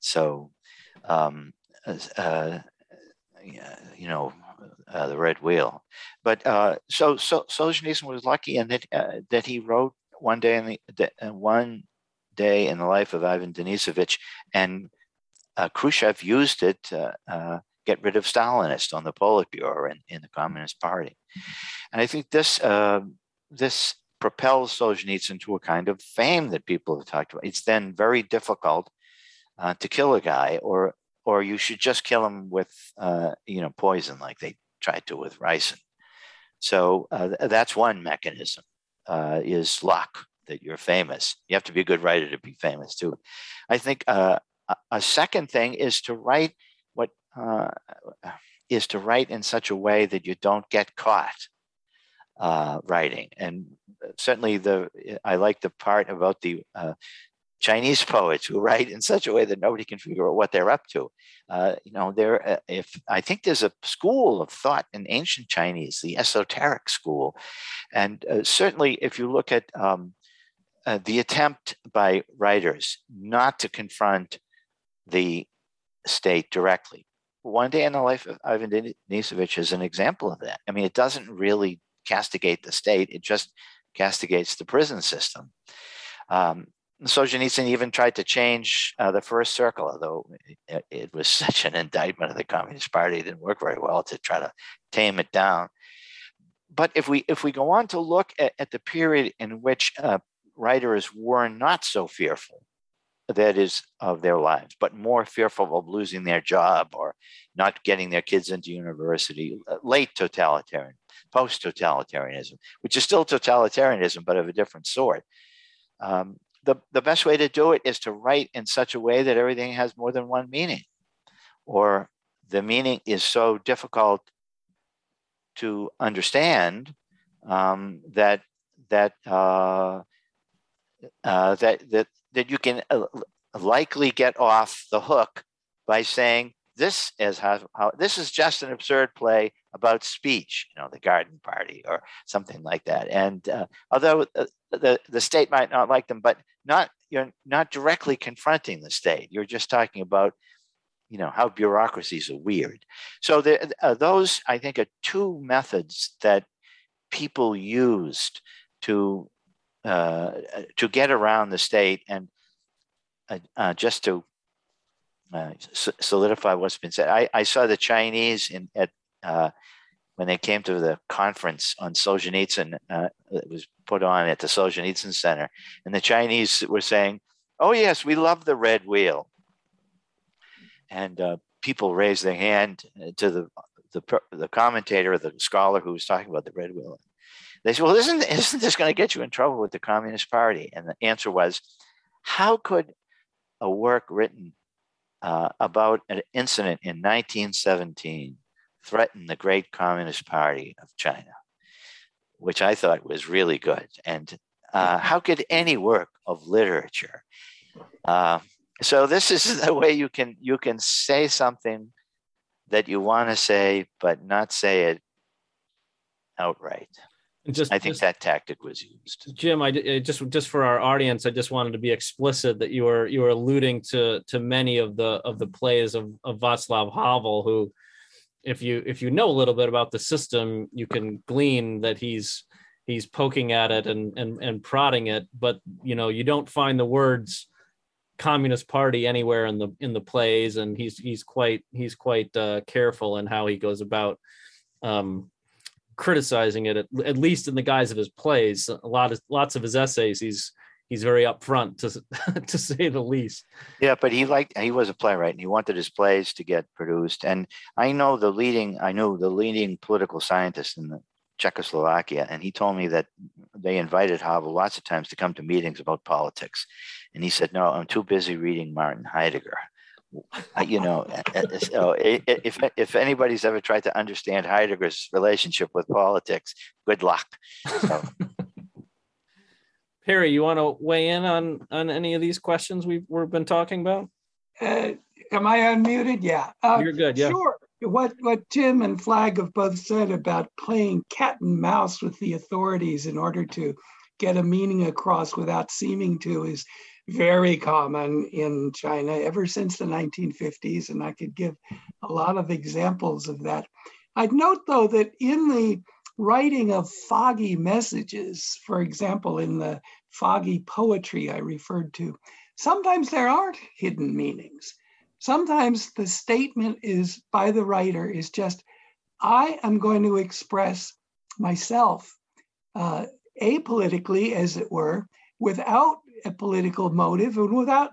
So, um, uh, you know, uh, the Red Wheel. But uh, so, so Solzhenitsyn was lucky in that uh, that he wrote one day in the uh, one day in the life of Ivan Denisovich, and uh, Khrushchev used it to get rid of Stalinists on the Politburo in, in the Communist Party. And I think this this propels Solzhenitsyn to a kind of fame that people have talked about. It's then very difficult uh, to kill a guy, or or you should just kill him with uh, you know poison, like they tried to with Ricin. So uh, that's one mechanism uh, is luck that you're famous. You have to be a good writer to be famous too. I think uh, a second thing is to write what uh, is to write in such a way that you don't get caught uh, writing. And certainly, the I like the part about the uh, Chinese poets who write in such a way that nobody can figure out what they're up to. Uh, you know, there. Uh, if I think there's a school of thought in ancient Chinese, the esoteric school, and uh, certainly if you look at um, uh, the attempt by writers not to confront the state directly. One day in the life of Ivan Denisovich is an example of that. I mean, it doesn't really castigate the state, it just castigates the prison system. Um, Solzhenitsyn even tried to change uh, the first circle, although it, it, was such an indictment of the Communist Party, it didn't work very well to try to tame it down. But if we if we go on to look at, at the period in which uh, writers were not so fearful, that is of their lives, but more fearful of losing their job or not getting their kids into university, uh, late totalitarian post totalitarianism, which is still totalitarianism, but of a different sort. Um, the, the best way to do it is to write in such a way that everything has more than one meaning, or the meaning is so difficult to understand um, that that uh, uh, that that that you can uh, likely get off the hook by saying this is how, how this is just an absurd play about speech, you know, the garden party or something like that. And uh, although uh, the, the state might not like them, but not you're not directly confronting the state. You're just talking about, you know, how bureaucracies are weird. So the, uh, those, I think, are two methods that people used to uh, to get around the state and uh, uh, just to uh, solidify what's been said. I, I saw the Chinese in at uh, when they came to the conference on Solzhenitsyn. Uh, it was put on at the Solzhenitsyn Center, and the Chinese were saying, "Oh yes, we love the red wheel," and uh, people raised their hand to the the, the commentator, the scholar who was talking about the red wheel. They said, "Well, isn't isn't this going to get you in trouble with the Communist Party?" And the answer was, "How could a work written uh, about an incident in 1917 threatened the great Communist Party of China?" Which I thought was really good. And uh, how could any work of literature? Uh, so this is the way you can you can say something that you want to say, but not say it outright. Just, I think just, that tactic was used. Jim, I just just for our audience, I just wanted to be explicit that you were you were alluding to to many of the of the plays of, of Václav Havel, who, if you if you know a little bit about the system, you can glean that he's he's poking at it and and and prodding it, but you know you don't find the words communist party anywhere in the in the plays and he's he's quite he's quite uh, careful in how he goes about um, criticizing it at, at, least in the guise of his plays. A lot of lots of his essays he's he's very upfront to to say the least. Yeah but he liked he was a playwright and he wanted his plays to get produced. And i know the leading i know the leading political scientist in the Czechoslovakia, and he told me that they invited Havel lots of times to come to meetings about politics, and he said, "No, I'm too busy reading Martin Heidegger." You know, so if if anybody's ever tried to understand Heidegger's relationship with politics, good luck. So. Perry, you want to weigh in on on any of these questions we've we've been talking about? Uh, am I unmuted? Yeah. Uh, You're good. Yeah. Sure what what Jim and Flagg have both said about playing cat and mouse with the authorities in order to get a meaning across without seeming to is very common in China ever since the 1950s, and I could give a lot of examples of that. I'd note though that in the writing of foggy messages, for example, in the foggy poetry I referred to, sometimes there aren't hidden meanings sometimes the statement is by the writer is just i am going to express myself uh, apolitically as it were without a political motive and without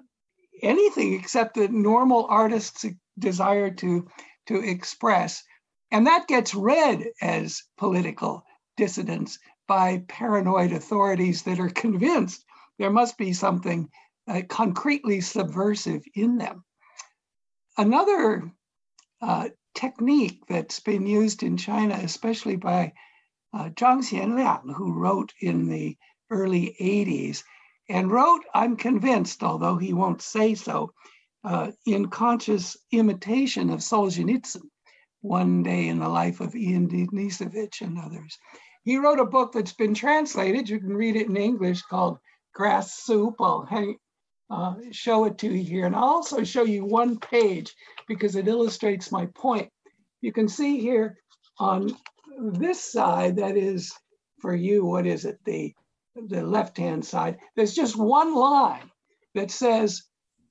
anything except the normal artist's desire to to express. And that gets read as political dissidence by paranoid authorities that are convinced there must be something uh, concretely subversive in them. Another uh, technique that's been used in China, especially by uh, Zhang Xianliang, who wrote in the early 80s, and wrote, I'm convinced, although he won't say so, uh, in conscious imitation of Solzhenitsyn, One Day in the Life of Ian Denisovich and others. He wrote a book that's been translated, you can read it in English, called Grass Soup. I'll hang, uh, show it to you here. And I'll also show you one page because it illustrates my point. You can see here on this side, that is for you, what is it, the, the left-hand side, there's just one line that says,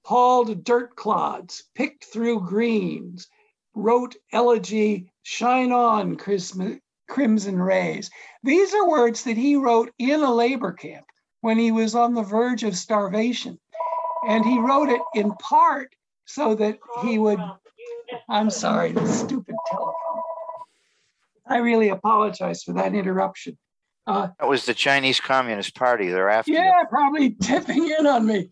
hauled dirt clods, picked through greens, wrote elegy, shine on crimson rays. These are words that he wrote in a labor camp when he was on the verge of starvation. And he wrote it in part so that he would, I'm sorry, the stupid telephone. I really apologize for that interruption. Uh, that was the Chinese Communist Party. They're after yeah, you. probably tipping in on me.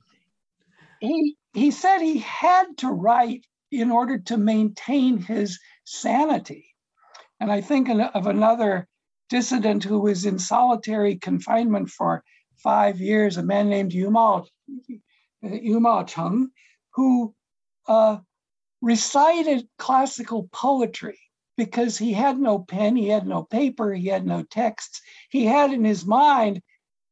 He he said he had to write in order to maintain his sanity. And I think of another dissident who was in solitary confinement for five years, a man named Yu Mao, Yu Ma Cheng, who uh, recited classical poetry because he had no pen, he had no paper, he had no texts. He had in his mind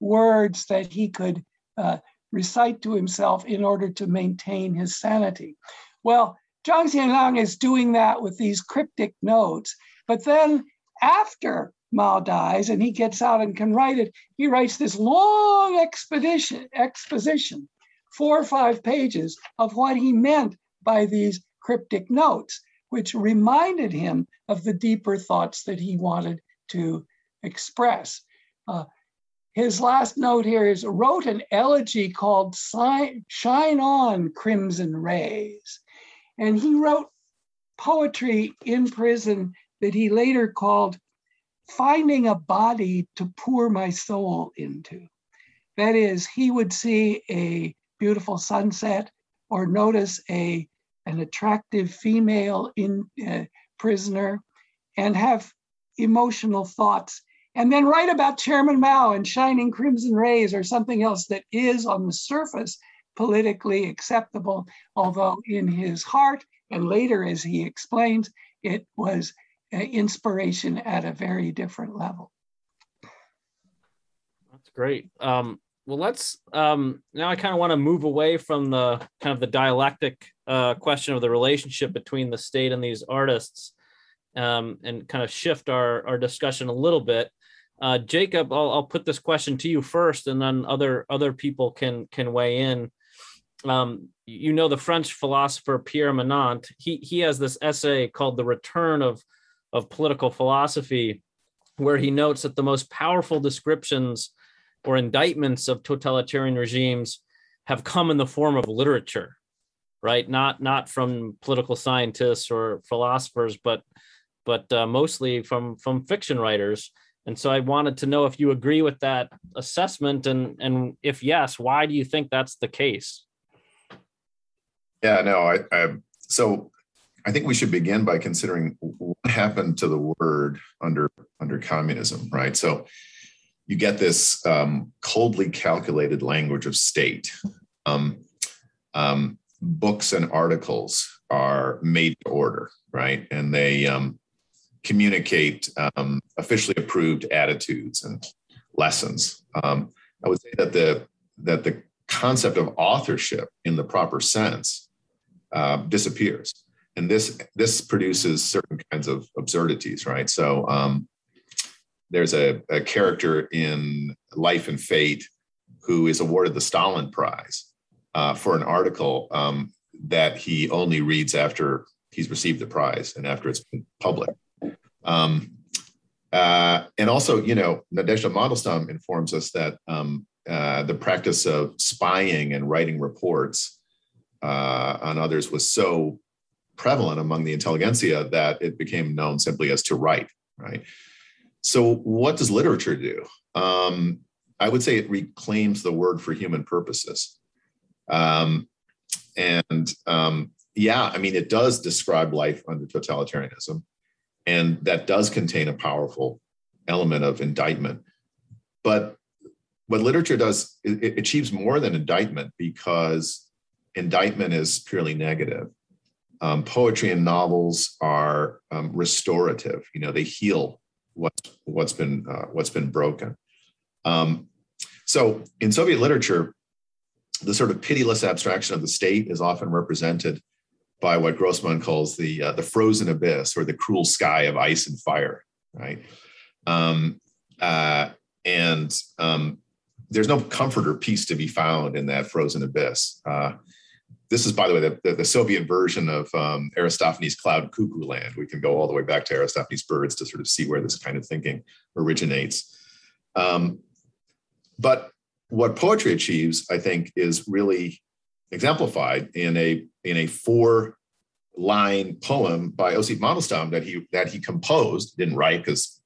words that he could uh, recite to himself in order to maintain his sanity. Well, Zhang Xianliang is doing that with these cryptic notes, but then after Mao dies and he gets out and can write it, he writes this long expedition exposition four or five pages of what he meant by these cryptic notes, which reminded him of the deeper thoughts that he wanted to express. Uh, his last note here is wrote an elegy called Shine On Crimson Rays. And he wrote poetry in prison that he later called finding a body to pour my soul into. That is, he would see a beautiful sunset or notice a an attractive female in uh, prisoner and have emotional thoughts and then write about Chairman Mao and shining crimson rays or something else that is on the surface politically acceptable, although in his heart and later, as he explains, it was inspiration at a very different level. That's great. Um, well, let's um, now. I kind of want to move away from the kind of the dialectic uh, question of the relationship between the state and these artists, um, and kind of shift our our discussion a little bit. Uh, Jacob, I'll, I'll put this question to you first, and then other other people can can weigh in um, you know the French philosopher Pierre Manent. He he has this essay called "The Return of of Political Philosophy," where he notes that the most powerful descriptions or indictments of totalitarian regimes have come in the form of literature, right? Not not from political scientists or philosophers, but but uh, mostly from from fiction writers. And so I wanted to know if you agree with that assessment, and and if yes, why do you think that's the case? Yeah, no, I, I so I think we should begin by considering what happened to the word under under communism, right? So you get this um, coldly calculated language of state. Um, um, books and articles are made to order, right? And they um, communicate um, officially approved attitudes and lessons. Um, I would say that the that the concept of authorship in the proper sense uh, disappears. And this this produces certain kinds of absurdities, right? So um, there's a, a character in Life and Fate who is awarded the Stalin Prize uh, for an article um, that he only reads after he's received the prize and after it's been public. Um, uh, and also, you know, Nadezhda Mandelstam informs us that um, uh, the practice of spying and writing reports uh, on others was so prevalent among the intelligentsia that it became known simply as to write, right? So, what does literature do? Um, I would say it reclaims the word for human purposes. Um, and um, yeah, I mean, it does describe life under totalitarianism, and that does contain a powerful element of indictment. But what literature does, it, it achieves more than indictment because indictment is purely negative. Um, poetry and novels are um, restorative. You know, they heal what's what's been uh, what's been broken. Um, so in Soviet literature, the sort of pitiless abstraction of the state is often represented by what Grossman calls the uh, the frozen abyss or the cruel sky of ice and fire, right? Um, uh, and um, there's no comfort or peace to be found in that frozen abyss. Uh, this is, by the way, the, the, the Soviet version of um, Aristophanes' Cloud Cuckoo Land. We can go all the way back to Aristophanes' Birds to sort of see where this kind of thinking originates. Um, but what poetry achieves, I think, is really exemplified in a in a four line poem by Osip Mandelstam that he that he composed, didn't write because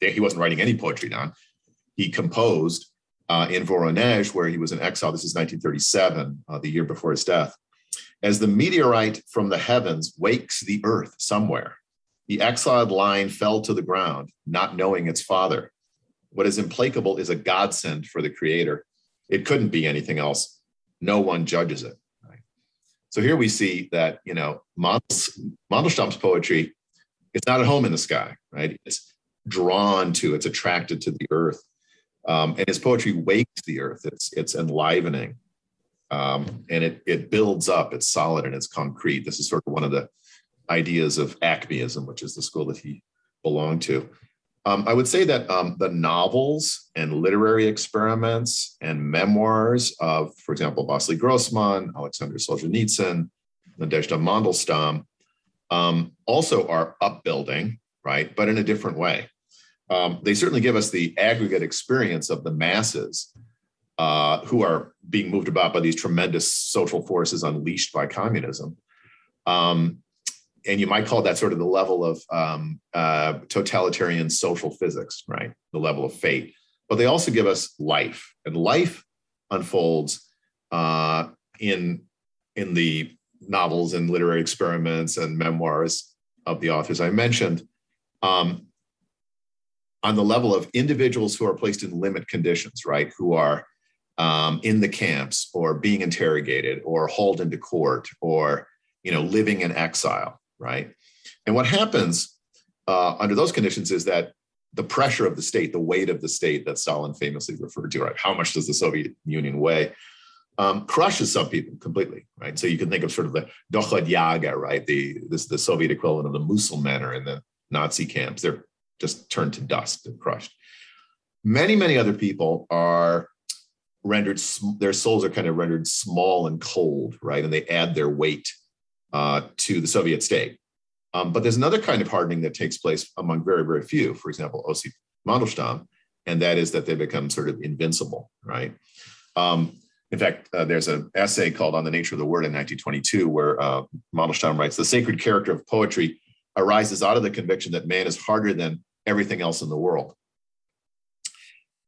he wasn't writing any poetry down. He composed uh, in Voronezh, where he was in exile. This is 1937, uh, the year before his death. As the meteorite from the heavens wakes the earth somewhere, the exiled line fell to the ground, not knowing its father. What is implacable is a godsend for the creator. It couldn't be anything else. No one judges it. So here we see that, you know, Mandelstam's poetry, it's not at home in the sky, right? It's drawn to, it's attracted to the earth um, and his poetry wakes the earth. It's it's enlivening, um, and it it builds up. It's solid and it's concrete. This is sort of one of the ideas of Acmeism, which is the school that he belonged to. Um, I would say that um, the novels and literary experiments and memoirs of, for example, Vasily Grossman, Alexander Solzhenitsyn, Nadezhda Mandelstam, um, also are upbuilding, right? But in a different way um, they certainly give us the aggregate experience of the masses uh, who are being moved about by these tremendous social forces unleashed by communism. Um, and you might call that sort of the level of um, uh, totalitarian social physics, right? The level of fate. But they also give us life, and life unfolds uh, in in the novels and literary experiments and memoirs of the authors I mentioned. Um, on the level of individuals who are placed in limit conditions, right? Who are um, in the camps or being interrogated or hauled into court or you know living in exile right? And what happens uh, under those conditions is that the pressure of the state the weight of the state that stalin famously referred to right? How much does the soviet union weigh? Um, crushes some people completely right? So you can think of sort of the Dokhodyaga, right? The this the soviet equivalent of the musulmen or in the nazi camps. They're just turned to dust and crushed. Many many other people are rendered their souls are kind of rendered small and cold right? And they add their weight uh, to the soviet state um, but there's another kind of hardening that takes place among very very few for example osip mandelstam and that is that they become sort of invincible right um, in fact uh, there's an essay called on the nature of the word in 1922 where uh, mandelstam writes the sacred character of poetry arises out of the conviction that man is harder than everything else in the world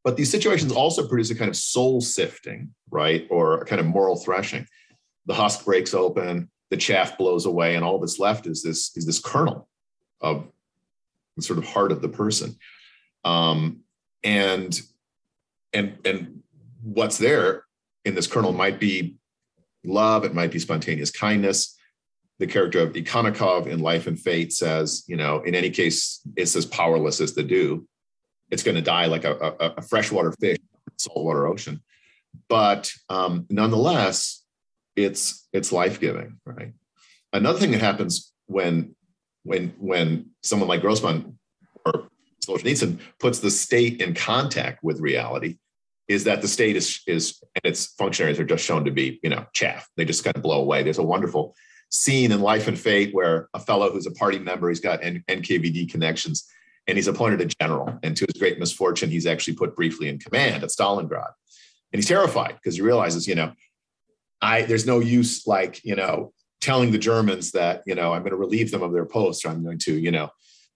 but these situations also produce a kind of soul sifting, right? Or a kind of moral threshing. The husk breaks open, the chaff blows away, and all that's left is this, is this kernel of the sort of heart of the person. Um, and and and what's there in this kernel might be love, it might be spontaneous kindness. The character of Ikonnikov in Life and Fate says, you know, in any case, it's as powerless as the dew it's going to die like a, a, a freshwater fish, in saltwater ocean. But um, nonetheless, it's it's life giving, right? Another thing that happens when when when someone like Grossman or Solzhenitsyn puts the state in contact with reality is that the state is is and its functionaries are just shown to be you know chaff. They just kind of blow away. There's a wonderful scene in Life and Fate where a fellow who's a party member, he's got N- NKVD connections, and he's appointed a general. And to his great misfortune, he's actually put briefly in command at Stalingrad. And he's terrified because he realizes, you know, I there's no use like, you know, telling the Germans that, you know, I'm going to relieve them of their posts or I'm going to, you know,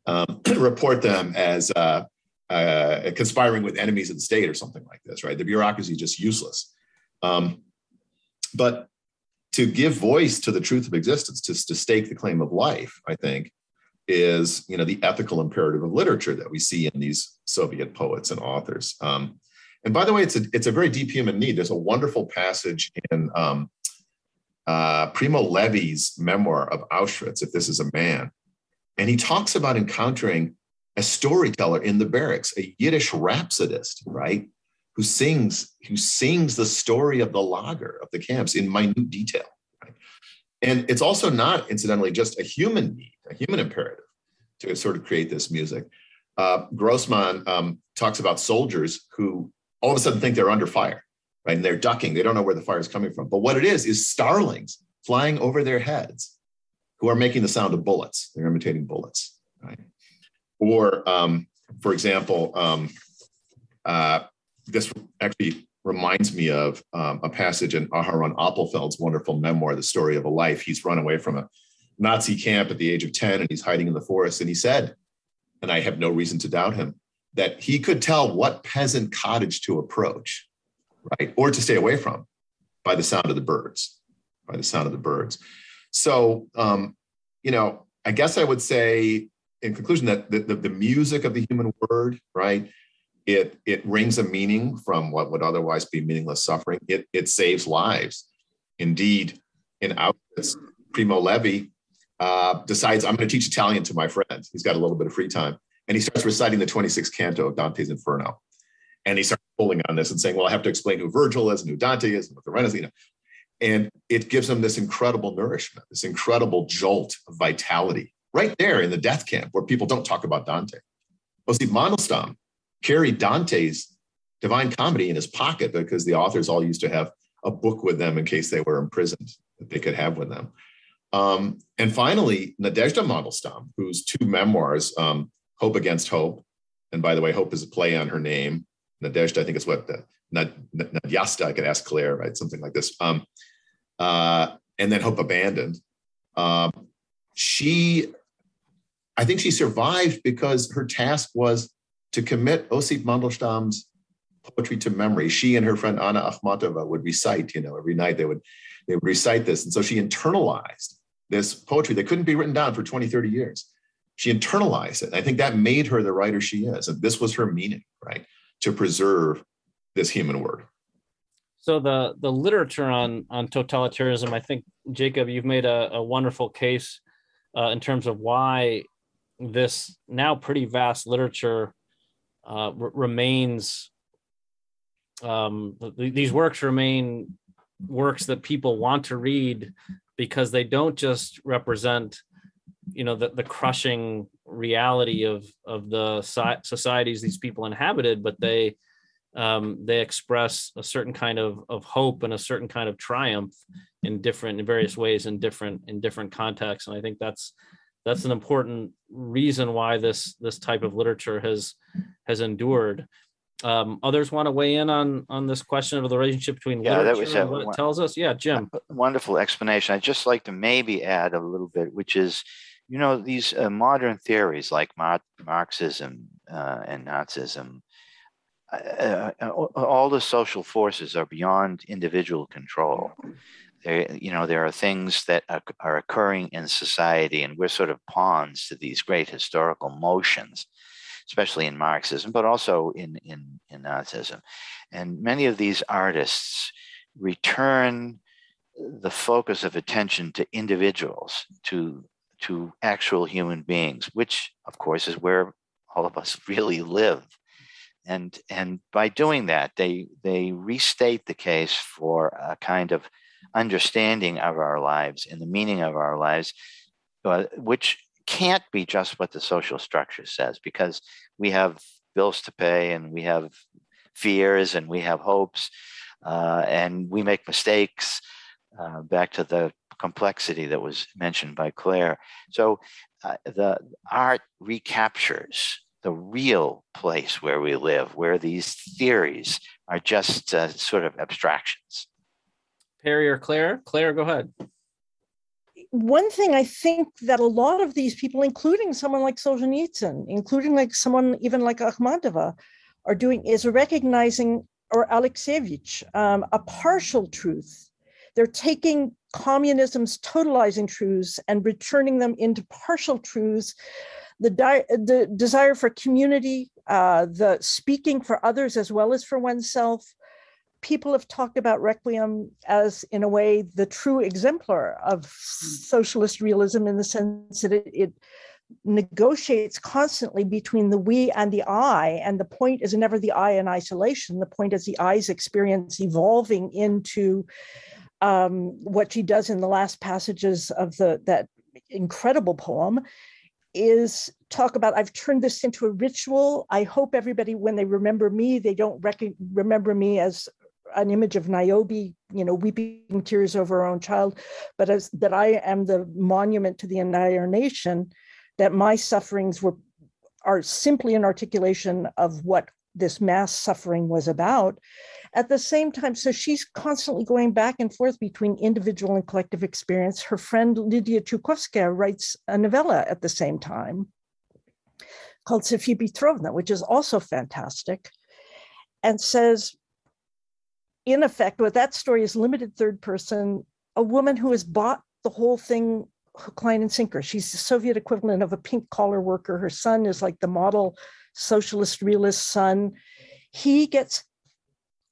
um, report them as uh, uh, conspiring with enemies of the state or something like this, right? The bureaucracy is just useless. Um, but to give voice to the truth of existence, to, to stake the claim of life, I think, is you know the ethical imperative of literature that we see in these Soviet poets and authors. Um, and by the way, it's a it's a very deep human need. There's a wonderful passage in um, uh, Primo Levi's memoir of Auschwitz, "If This Is a Man," and he talks about encountering a storyteller in the barracks, a Yiddish rhapsodist, right, who sings who sings the story of the lager of the camps in minute detail. And it's also not, incidentally, just a human need, a human imperative to sort of create this music. Uh, Grossman um, talks about soldiers who all of a sudden think they're under fire, right? And they're ducking. They don't know where the fire is coming from. But what it is, is starlings flying over their heads who are making the sound of bullets. They're imitating bullets, right? Or, um, for example, um, uh, this actually reminds me of um, a passage in Aharon Appelfeld's wonderful memoir, The Story of a Life. He's run away from a Nazi camp at the age of 10 and he's hiding in the forest. And he said, and I have no reason to doubt him, that he could tell what peasant cottage to approach, right? Or to stay away from by the sound of the birds, by the sound of the birds. So, um, you know, I guess I would say in conclusion that the, the, the music of the human word, right, it it wrings a meaning from what would otherwise be meaningless suffering. It it saves lives. Indeed, in Auschwitz, Primo Levi uh, decides I'm going to teach Italian to my friends. He's got a little bit of free time, and he starts reciting the 26th canto of Dante's Inferno. And he starts pulling on this and saying, "Well, I have to explain who Virgil is and who Dante is and what the Renaissance." And it gives him this incredible nourishment, this incredible jolt of vitality, right there in the death camp where people don't talk about Dante. Well, see, Mandelstam carried Dante's Divine Comedy in his pocket because the authors all used to have a book with them in case they were imprisoned that they could have with them. Um, and finally, Nadezhda Mandelstam, whose two memoirs, um, Hope Against Hope, and by the way, Hope is a play on her name. Nadezhda, I think it's what the Nadyasta, I could ask Clare, right? Something like this. Um, uh, and then Hope Abandoned. Um, she, I think she survived because her task was to commit Osip Mandelstam's poetry to memory. She and her friend Anna Akhmatova would recite, you know, every night they would they would recite this. And so she internalized this poetry that couldn't be written down for 20, 30 years. She internalized it. I think that made her the writer she is. And this was her meaning, right? To preserve this human word. So the the literature on on totalitarianism, I think Jacob, you've made a, a wonderful case uh, in terms of why this now pretty vast literature uh, r- remains. Um, th- these works remain works that people want to read because they don't just represent you know the, the crushing reality of of the societies these people inhabited but they um, they express a certain kind of, of hope and a certain kind of triumph in different in various ways in different in different contexts. And i think that's that's an important reason why this this type of literature has has endured. Um, others want to weigh in on on this question of the relationship between yeah, literature that was, and what it tells us? Yeah jim. wonderful explanation. I'd just like to maybe add a little bit which is you know these uh, modern theories like Mar- marxism uh, and nazism uh, uh all the social forces are beyond individual control. There, you know, there are things that are, occurring in society, and we're sort of pawns to these great historical motions, especially in Marxism, but also in in, in Nazism. And many of these artists return the focus of attention to individuals, to to actual human beings, which, of course, is where all of us really live. And and by doing that they they restate the case for a kind of understanding of our lives and the meaning of our lives uh, which can't be just what the social structure says because we have bills to pay and we have fears and we have hopes uh, and we make mistakes uh, back to the complexity that was mentioned by clare so uh, the art recaptures the real place where we live, where these theories are just uh, sort of abstractions. Perry or Clare? Clare, go ahead. One thing I think that a lot of these people, including someone like Solzhenitsyn, including like someone even like Akhmatova, are doing is recognizing, or Alexievich, um, a partial truth. They're taking communism's totalizing truths and returning them into partial truths the, di- the desire for community, uh, the speaking for others as well as for oneself. People have talked about Requiem as, in a way, the true exemplar of socialist realism in the sense that it, it negotiates constantly between the we and the I. And the point is never the I in isolation. The point is the I's experience evolving into um, what she does in the last passages of the that incredible poem is talk about I've turned this into a ritual. I hope everybody, when they remember me, they don't rec- remember me as an image of Niobe, you know, weeping tears over her own child, but as that I am the monument to the entire nation, that my sufferings were are simply an articulation of what this mass suffering was about at the same time, so she's constantly going back and forth between individual and collective experience. Her friend Lydia Chukovskaya writes a novella at the same time called Sophia Petrovna, which is also fantastic, and says, in effect, what that story is limited third person, a woman who has bought the whole thing line, and sinker. She's the Soviet equivalent of a pink collar worker. Her son is like the model socialist realist son. He gets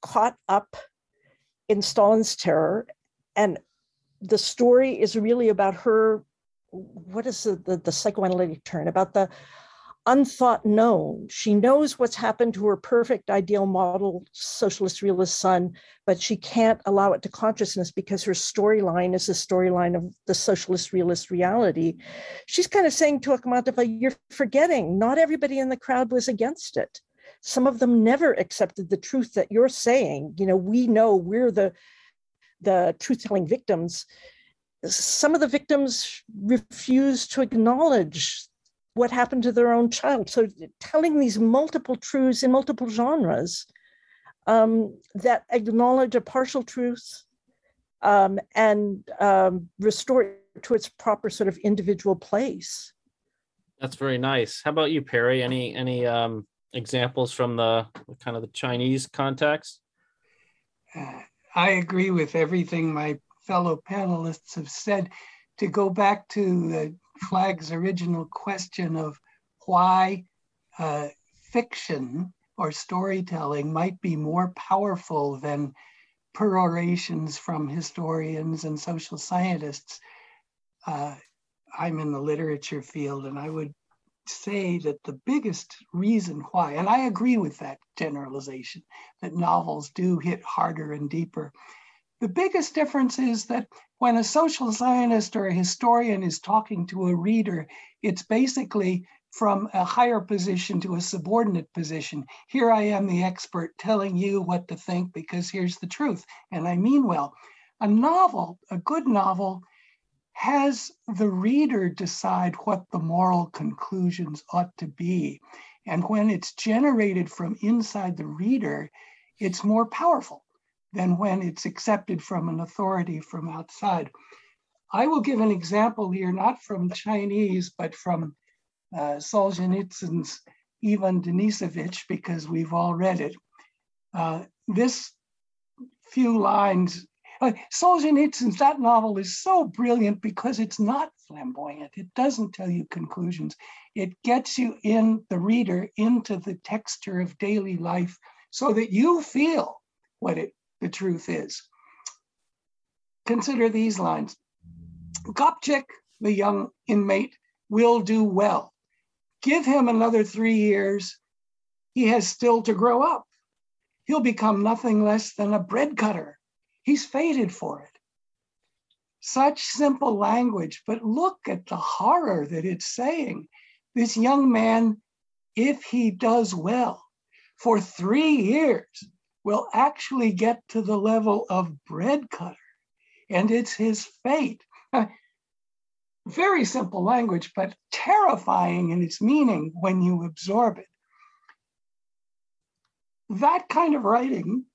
caught up in Stalin's terror. And the story is really about her, what is the, the, the psychoanalytic turn? About the unthought known. She knows what's happened to her perfect ideal model socialist realist son, but she can't allow it to consciousness because her storyline is the storyline of the socialist realist reality. She's kind of saying to Akhmatova, You're forgetting, not everybody in the crowd was against it some of them never accepted the truth that you're saying you know we know we're the the truth telling victims some of the victims refuse to acknowledge what happened to their own child so telling these multiple truths in multiple genres um, that acknowledge a partial truth um, and um, restore to its proper sort of individual place. That's very nice. How about you, Perry? Any any um, examples from the kind of the Chinese context? I agree with everything my fellow panelists have said. To go back to the Flagg's original question of why uh, fiction or storytelling might be more powerful than perorations from historians and social scientists. Uh, I'm in the literature field, and I would say that the biggest reason why, and I agree with that generalization, that novels do hit harder and deeper. The biggest difference is that when a social scientist or a historian is talking to a reader, it's basically from a higher position to a subordinate position. Here I am, the expert, telling you what to think because here's the truth, and I mean well. A novel, a good novel, has the reader decide what the moral conclusions ought to be. And when it's generated from inside the reader, it's more powerful than when it's accepted from an authority from outside. I will give an example here, not from Chinese, but from uh, Solzhenitsyn's Ivan Denisovich, because we've all read it. Uh, this few lines uh, Solzhenitsyn's that novel is so brilliant because it's not flamboyant. It doesn't tell you conclusions. It gets you in the reader into the texture of daily life so that you feel what it the truth is. Consider these lines. Gopchik, the young inmate, will do well. Give him another three years. He has still to grow up. He'll become nothing less than a bread cutter He's fated for it. Such simple language, but look at the horror that it's saying. This young man, if he does well for three years, will actually get to the level of bread cutter, and it's his fate. Very simple language, but terrifying in its meaning when you absorb it. That kind of writing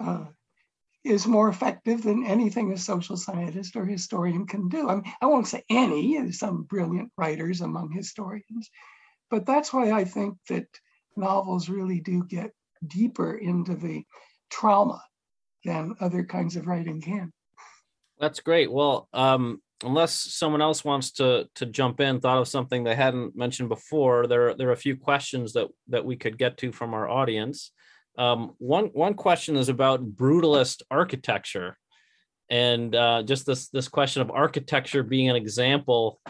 uh, is more effective than anything a social scientist or historian can do. I, mean, I won't say any, there's some brilliant writers among historians, but that's why I think that novels really do get deeper into the trauma than other kinds of writing can. That's great. Well, um, unless someone else wants to to jump in, thought of something they hadn't mentioned before, there there are a few questions that that we could get to from our audience. Um, one one question is about brutalist architecture, and uh, just this this question of architecture being an example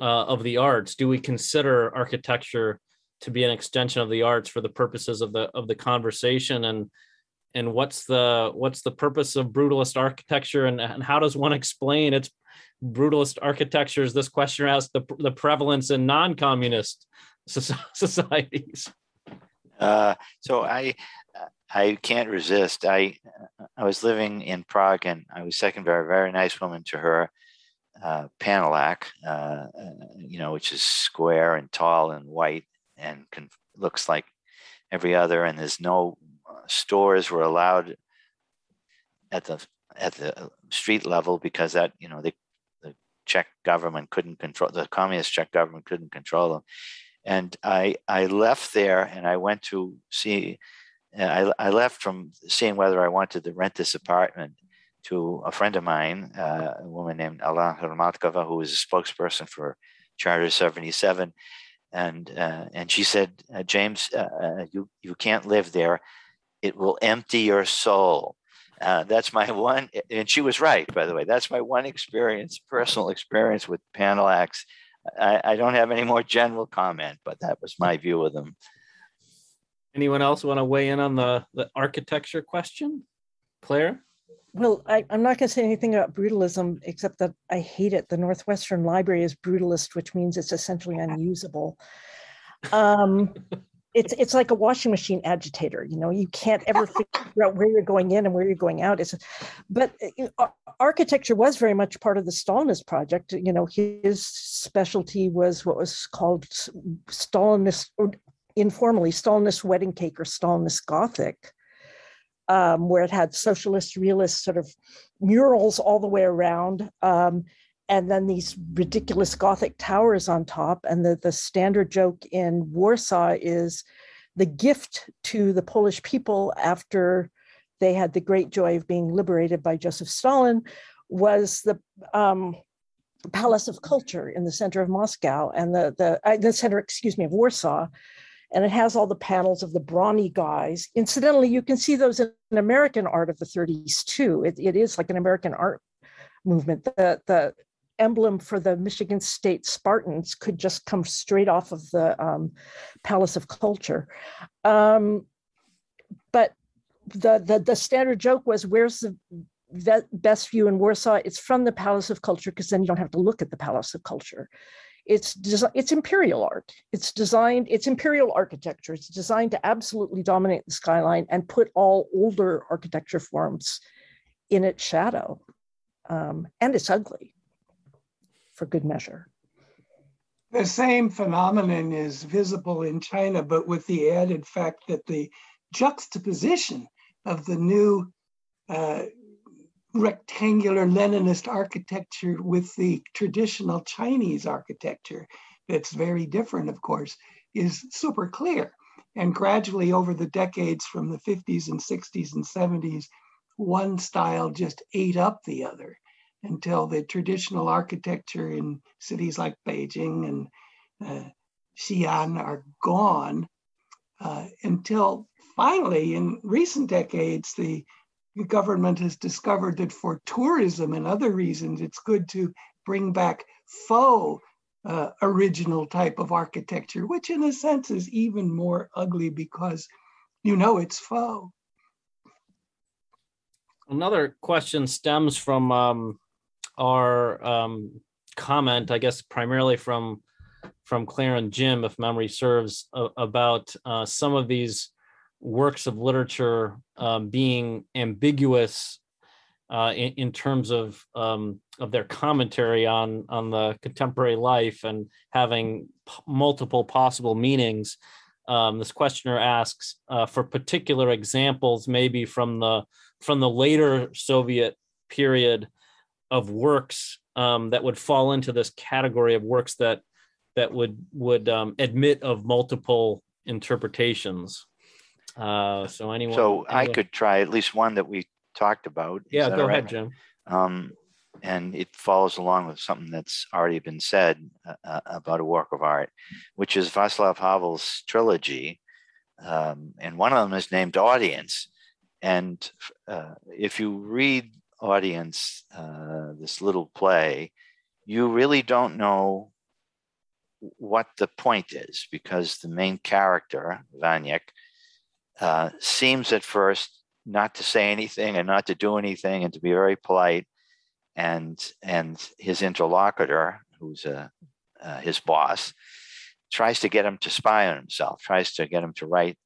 uh, of the arts. Do we consider architecture to be an extension of the arts for the purposes of the of the conversation? And and what's the what's the purpose of brutalist architecture, and, and how does one explain its brutalist architecture? Is this question asks the the prevalence in non-communist societies? Uh, so I I can't resist. I I was living in Prague and I was second very very nice woman to her, uh, Panelak, uh, uh, you know, which is square and tall and white and can, looks like every other. And there's no uh, stores were allowed at the at the street level because that you know the Czech government couldn't control the communist Czech government couldn't control them and I I left there and I went to see. I, I left from seeing whether I wanted to rent this apartment to a friend of mine, uh, a woman named Alena Hromádková, who was a spokesperson for Charter 77. And, uh, and she said, uh, James, uh, uh, you, you can't live there. It will empty your soul. Uh, that's my one, and she was right, by the way. That's my one experience, personal experience with Panelaks I, I don't have any more general comment, but that was my view of them. Anyone else want to weigh in on the, the architecture question? Clare? Well, I, am not going to say anything about brutalism except that I hate it. The Northwestern Library is brutalist, which means it's essentially unusable. Um, it's it's like a washing machine agitator. You know, you can't ever figure out where you're going in and where you're going out. It's, but uh, architecture was very much part of the Stalinist project. You know, his specialty was what was called Stalinist, or informally Stalinist wedding cake or Stalinist Gothic, um, where it had socialist, realist sort of murals all the way around. Um, and then these ridiculous Gothic towers on top. And the, the standard joke in Warsaw is the gift to the Polish people after they had the great joy of being liberated by Joseph Stalin was the um, Palace of Culture in the center of Moscow and the the uh, the center, excuse me, of Warsaw, and it has all the panels of the brawny guys. Incidentally, you can see those in American art of the 30s too. It, it is like an American art movement. The the emblem for the Michigan State Spartans could just come straight off of the um, Palace of Culture. Um, but the, the the standard joke was, "Where's the best view in Warsaw, it's from the Palace of Culture because then you don't have to look at the Palace of Culture. It's des- it's imperial art. It's designed. It's imperial architecture. It's designed to absolutely dominate the skyline and put all older architecture forms in its shadow. Um, and it's ugly, for good measure. The same phenomenon is visible in China, but with the added fact that the juxtaposition of the new uh, rectangular Leninist architecture with the traditional Chinese architecture, that's very different, of course, is super clear. And gradually over the decades from the 50s and 60s and 70s, one style just ate up the other until the traditional architecture in cities like Beijing and uh, Xi'an are gone. Uh, until finally, in recent decades, the the government has discovered that for tourism and other reasons, it's good to bring back faux uh, original type of architecture, which in a sense is even more ugly because you know it's faux. Another question stems from um, our um, comment, I guess, primarily from from Clare and Jim, if memory serves, uh, about uh, some of these works of literature um, being ambiguous uh, in, in, terms of um, of their commentary on on the contemporary life and having p- multiple possible meanings. Um, this questioner asks uh, for particular examples, maybe from the from the later Soviet period of works um, that would fall into this category of works that that would would um, admit of multiple interpretations. Uh, so anyone. So anyone? I could try at least one that we talked about. Yeah, go ahead, Jim. Um, and it follows along with something that's already been said uh, uh, about a work of art, which is Václav Havel's trilogy. Um, and one of them is named Audience. And uh, if you read Audience, uh, this little play, you really don't know what the point is because the main character, Vaněk, uh, seems at first not to say anything and not to do anything and to be very polite. And and his interlocutor, who's a, uh, his boss, tries to get him to spy on himself, tries to get him to write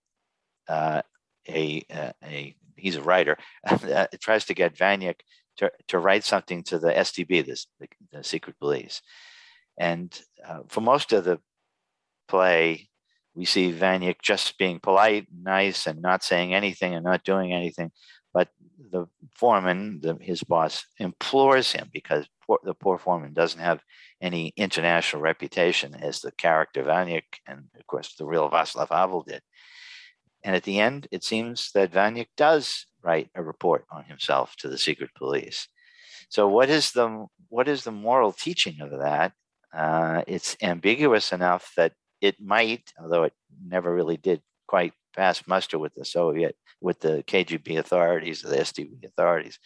uh, a, a, a he's a writer, uh, tries to get Vaněk to, to write something to the STB, this the, the secret police. And uh, for most of the play, we see Vaněk just being polite, nice, and not saying anything and not doing anything. But the foreman, the, his boss, implores him because poor, the poor foreman doesn't have any international reputation as the character Vaněk, and of course the real Václav Havel did. And at the end, it seems that Vaněk does write a report on himself to the secret police. So, what is the what is the moral teaching of that? Uh, it's ambiguous enough that it might, although it never really did quite pass muster with the Soviet, with the KGB authorities, the STB authorities.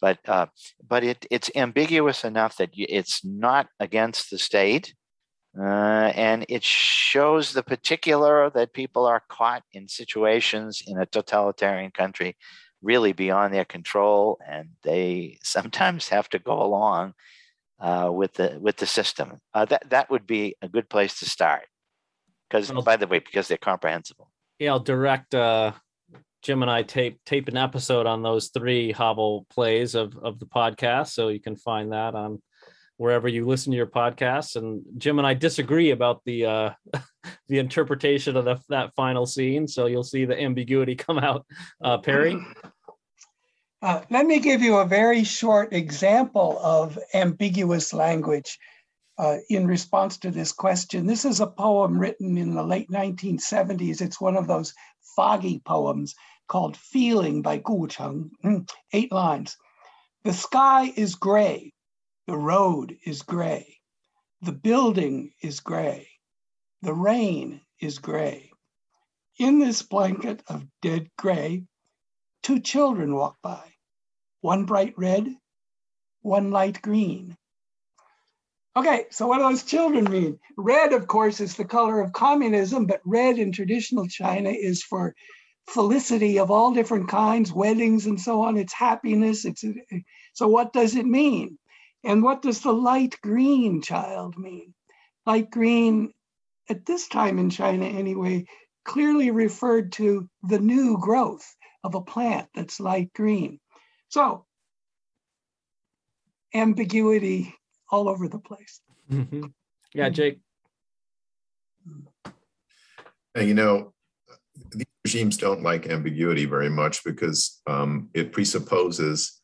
But uh, but it, it's ambiguous enough that it's not against the state, uh, and it shows the particular that people are caught in situations in a totalitarian country really beyond their control, and they sometimes have to go along uh, with the with the system. Uh, that that would be a good place to start. Because well, by the way, because they're comprehensible. Yeah, I'll direct uh, Jim and I tape tape an episode on those three Havel plays of of the podcast, so you can find that on wherever you listen to your podcasts. And Jim and I disagree about the uh, the interpretation of the, that final scene, so you'll see the ambiguity come out. Uh, Perry. Uh, let me give you a very short example of ambiguous language uh, in response to this question. This is a poem written in the late 1970s. It's one of those foggy poems called Feeling by Gu Cheng, hmm, eight lines. The sky is gray, the road is gray, the building is gray, the rain is gray. In this blanket of dead gray, two children walk by, one bright red, one light green. Okay, so what do those children mean? Red, of course, is the color of communism, but red in traditional China is for felicity of all different kinds, weddings and so on. It's happiness. It's so what does it mean? And what does the light green child mean? Light green, at this time in China anyway, clearly referred to the new growth of a plant that's light green. So ambiguity all over the place. Mm-hmm. Yeah, Jake. And you know, these regimes don't like ambiguity very much because um, it presupposes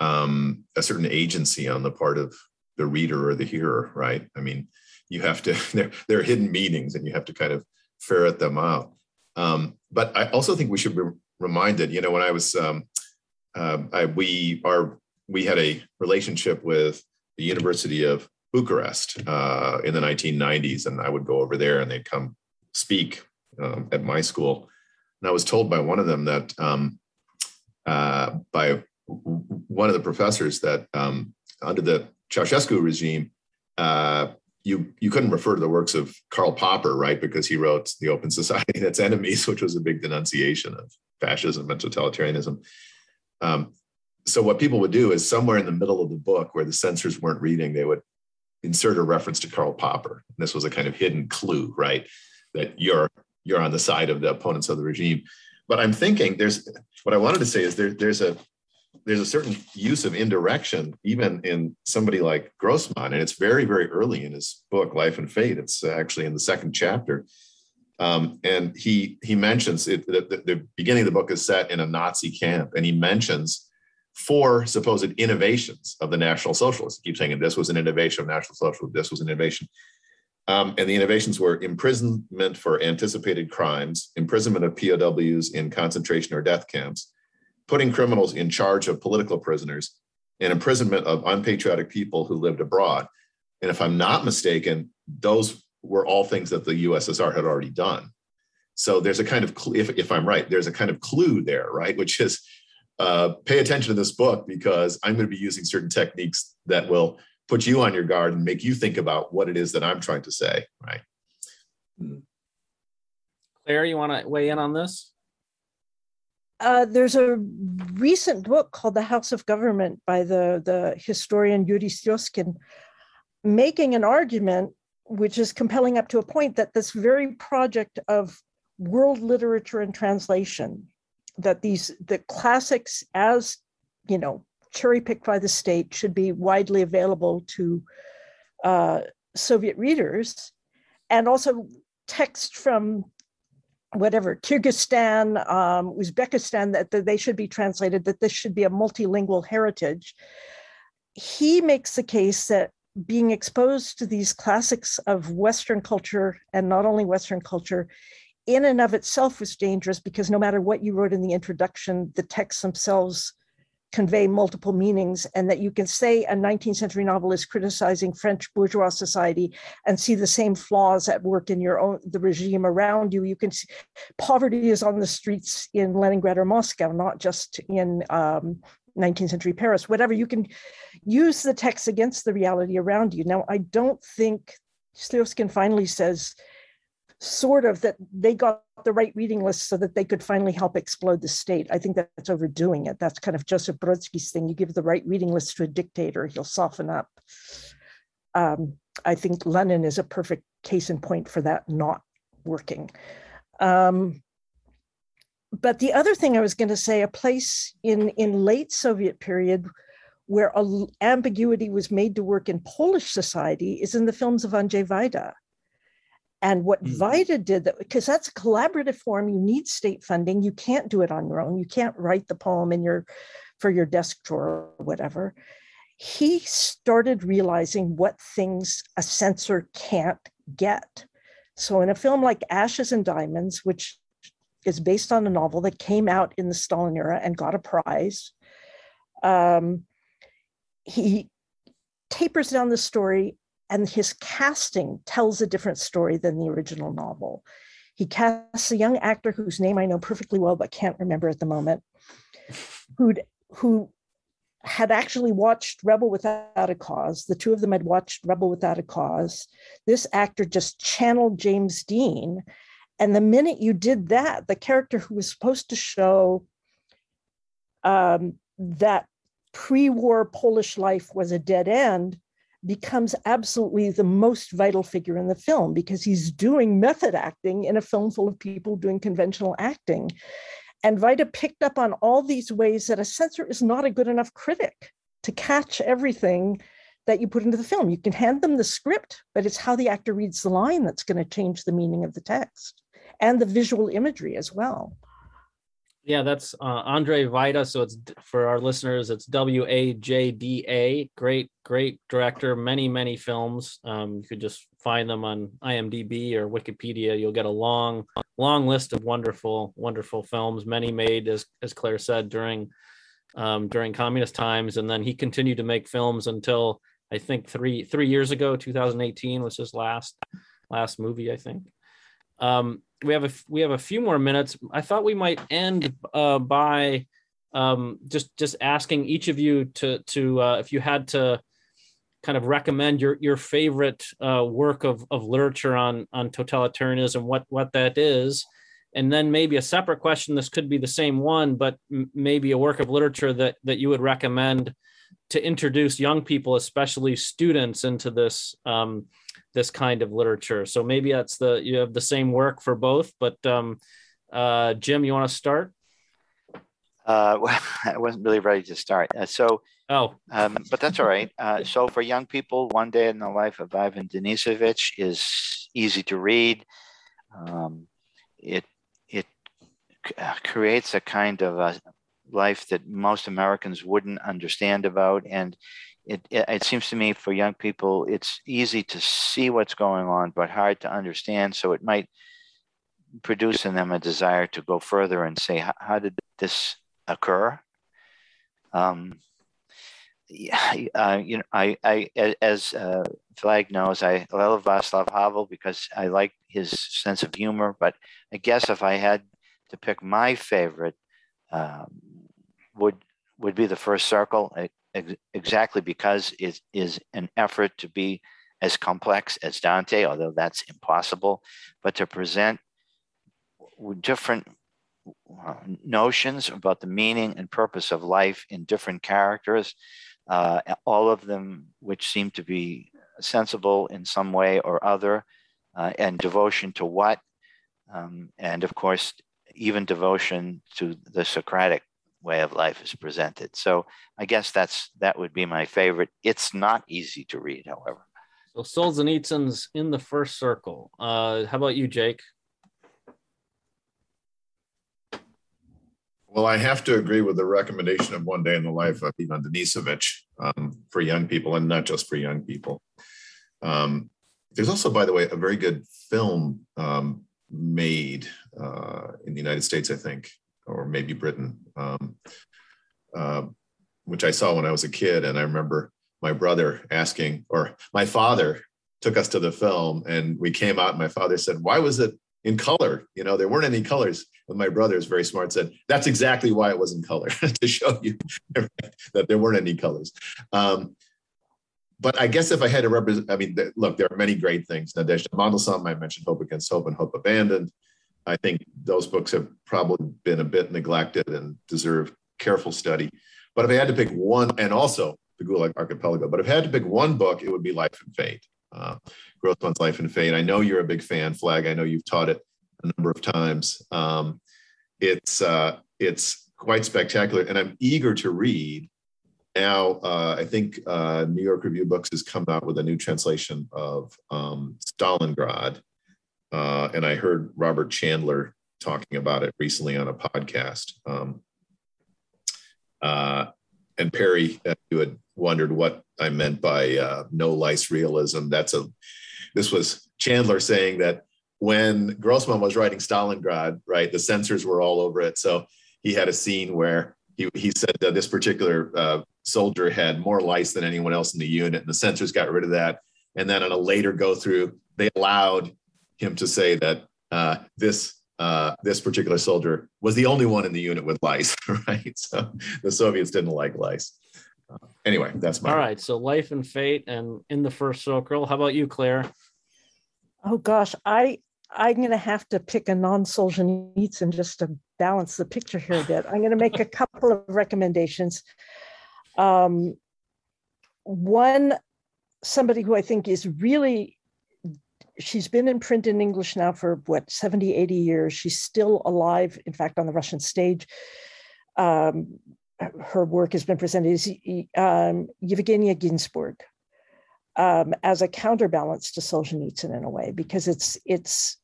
um, a certain agency on the part of the reader or the hearer, right? I mean, you have to, there, there are hidden meanings and you have to kind of ferret them out. Um, but I also think we should be reminded, you know, when I was, um, uh, I, we are, we had a relationship with the University of Bucharest uh, in the 1990s, and I would go over there and they'd come speak um, at my school. And I was told by one of them that um, uh, by one of the professors that um, under the Ceausescu regime, uh, you you couldn't refer to the works of Karl Popper, right? Because he wrote The Open Society and Its Enemies, which was a big denunciation of fascism and totalitarianism. Um, so what people would do is somewhere in the middle of the book where the censors weren't reading, they would insert a reference to Karl Popper. And this was a kind of hidden clue, right? That you're you're on the side of the opponents of the regime. But I'm thinking there's what I wanted to say is there, there's a there's a certain use of indirection even in somebody like Grossman, and it's very very early in his book Life and Fate. It's actually in the second chapter, um, and he he mentions it. The, the, beginning of the book is set in a Nazi camp, and he mentions four supposed innovations of the National Socialists. He keeps saying this was an innovation of National Socialism, this was an innovation. Um, and the innovations were imprisonment for anticipated crimes, imprisonment of POWs in concentration or death camps, putting criminals in charge of political prisoners, and imprisonment of unpatriotic people who lived abroad. And if I'm not mistaken, those were all things that the USSR had already done. So there's a kind of, if, if I'm right, there's a kind of clue there, right? Which is uh, pay attention to this book because I'm going to be using certain techniques that will put you on your guard and make you think about what it is that I'm trying to say, right? Hmm. Clare, you want to weigh in on this? Uh, there's a recent book called The House of Government by the, the historian Yuri Slezkin, making an argument which is compelling up to a point that this very project of world literature and translation that these the classics as you know cherry picked by the state should be widely available to uh, Soviet readers, and also text from whatever Kyrgyzstan, um, Uzbekistan that, that they should be translated. That this should be a multilingual heritage. He makes the case that being exposed to these classics of Western culture and not only Western culture in and of itself was dangerous because no matter what you wrote in the introduction, the texts themselves convey multiple meanings, and that you can say a 19th century novel is criticizing French bourgeois society and see the same flaws at work in your own the regime around you. You can see poverty is on the streets in Leningrad or Moscow, not just in um, 19th century Paris. Whatever you can use the text against the reality around you. Now, I don't think Slezkin finally says sort of that they got the right reading list so that they could finally help explode the state. I think that's overdoing it. That's kind of Joseph Brodsky's thing. You give the right reading list to a dictator, he'll soften up. Um, I think Lenin is a perfect case in point for that not working. Um, but the other thing I was going to say, a place in in late Soviet period where ambiguity was made to work in Polish society is in the films of Andrzej Wajda. And what mm-hmm. Wajda did that because that's a collaborative form, you need state funding. You can't do it on your own. You can't write the poem in your for your desk drawer or whatever, he started realizing what things a censor can't get. So, in a film like Ashes and Diamonds, which is based on a novel that came out in the Stalin era and got a prize, um, he tapers down the story, and his casting tells a different story than the original novel. He casts a young actor whose name I know perfectly well, but can't remember at the moment, who'd, who had actually watched Rebel Without a Cause. The two of them had watched Rebel Without a Cause. This actor just channeled James Dean. And the minute you did that, the character who was supposed to show um, that pre war Polish life was a dead end becomes absolutely the most vital figure in the film because he's doing method acting in a film full of people doing conventional acting. And Wajda picked up on all these ways that a censor is not a good enough critic to catch everything that you put into the film. You can hand them the script, but it's how the actor reads the line that's going to change the meaning of the text and the visual imagery as well. Yeah, that's uh, Andrzej Wajda. So it's for our listeners, it's W A J D A. Great, great director. Many, many films. Um, you could just find them on IMDb or Wikipedia. You'll get a long, long list of wonderful, wonderful films. Many made, as as Clare said, during um, during communist times, and then he continued to make films until I think three three years ago, 2018 was his last last movie, I think. Um, we have a we have a few more minutes. I thought we might end uh, by um, just just asking each of you to to uh, if you had to kind of recommend your your favorite uh, work of, of literature on on totalitarianism, what what that is, and then maybe a separate question. This could be the same one, but m- maybe a work of literature that that you would recommend to introduce young people, especially students, into this. Um, this kind of literature. So maybe that's the you have the same work for both. But um, uh, Jim, you want to start? Uh, well, I wasn't really ready to start. Uh, so, oh, um, but that's all right. Uh, so, for young people, One Day in the Life of Ivan Denisovich is easy to read. Um, it it uh, creates a kind of a life that most Americans wouldn't understand about, and it, it, it seems to me for young people it's easy to see what's going on but hard to understand so it might produce in them a desire to go further and say how did this occur um, uh, you know, I, I, as uh, Flagg knows, I love Václav Havel because I like his sense of humor. But I guess if I had to pick my favorite, um, would would be the first circle. It, ex- exactly because it is an effort to be as complex as Dante, although that's impossible, but to present different notions about the meaning and purpose of life in different characters, uh, all of them which seem to be sensible in some way or other, uh, and devotion to what, um, and of course, even devotion to the Socratic way of life is presented. So I guess that's that would be my favorite. It's not easy to read, however. So Solzhenitsyn's in the first circle. Uh, how about you, Jake? Well, I have to agree with the recommendation of One Day in the Life of Ivan Denisovich um, for young people, and not just for young people. Um, there's also, by the way, a very good film um, made uh, in the United States, I think, or maybe Britain, um, uh, which I saw when I was a kid. And I remember my brother asking, or my father took us to the film, and we came out. And my father said, "Why was it in color? You know, there weren't any colors." And my brother is very smart. Said, "That's exactly why it was in color to show you that there weren't any colors." Um, but I guess if I had to represent, I mean, look, there are many great things. Nadezhda Mandelstam, I mentioned Hope Against Hope and Hope Abandoned. I think those books have probably been a bit neglected and deserve careful study. But if I had to pick one, and also the Gulag Archipelago, but if I had to pick one book, it would be Life and Fate. Uh, Grossman's Life and Fate. I know you're a big fan, Flagg. I know you've taught it a number of times. Um, it's uh, it's quite spectacular, and I'm eager to read. Now, uh, I think uh, New York Review Books has come out with a new translation of um, Stalingrad, uh, and I heard Robert Chandler talking about it recently on a podcast. Um, Uh, and Perry, uh, you had wondered what I meant by uh, no lice realism. That's a, this was Chandler saying that when Grossman was writing Stalingrad, right, the censors were all over it. So he had a scene where he, he said that this particular uh, soldier had more lice than anyone else in the unit, and the censors got rid of that. And then on a later go through, they allowed him to say that uh, this uh, this particular soldier was the only one in the unit with lice, right? So the Soviets didn't like lice. Uh, anyway, that's my. All right. So life and fate, and in the first circle. How about you, Clare? Oh gosh, I I'm going to have to pick a non-Solzhenitsyn just to balance the picture here a bit. I'm going to make a couple of recommendations. Um, one, somebody who I think is really she's been in print in English now for what 70, 80 years. She's still alive, in fact, on the Russian stage. Um, her work has been presented as um, Yevgenia Ginzburg um, as a counterbalance to Solzhenitsyn in a way, because it's it's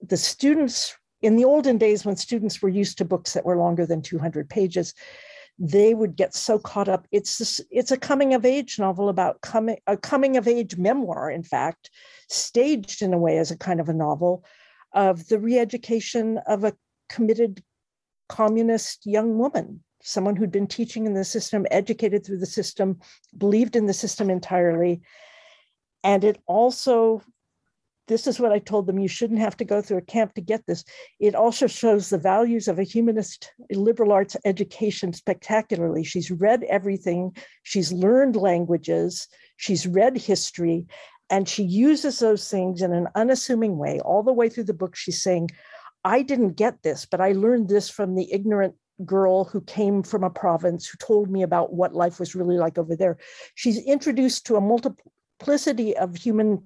the students in the olden days when students were used to books that were longer than 200 pages they would get so caught up it's this, it's a coming of age novel about coming a coming of age memoir in fact staged in a way as a kind of a novel of the re-education of a committed communist young woman someone who'd been teaching in the system educated through the system believed in the system entirely and it also this is what I told them you shouldn't have to go through a camp to get this. It also shows the values of a humanist liberal arts education spectacularly. She's read everything, she's learned languages, she's read history, and she uses those things in an unassuming way. All the way through the book, she's saying, I didn't get this, but I learned this from the ignorant girl who came from a province who told me about what life was really like over there. She's introduced to a multiplicity of human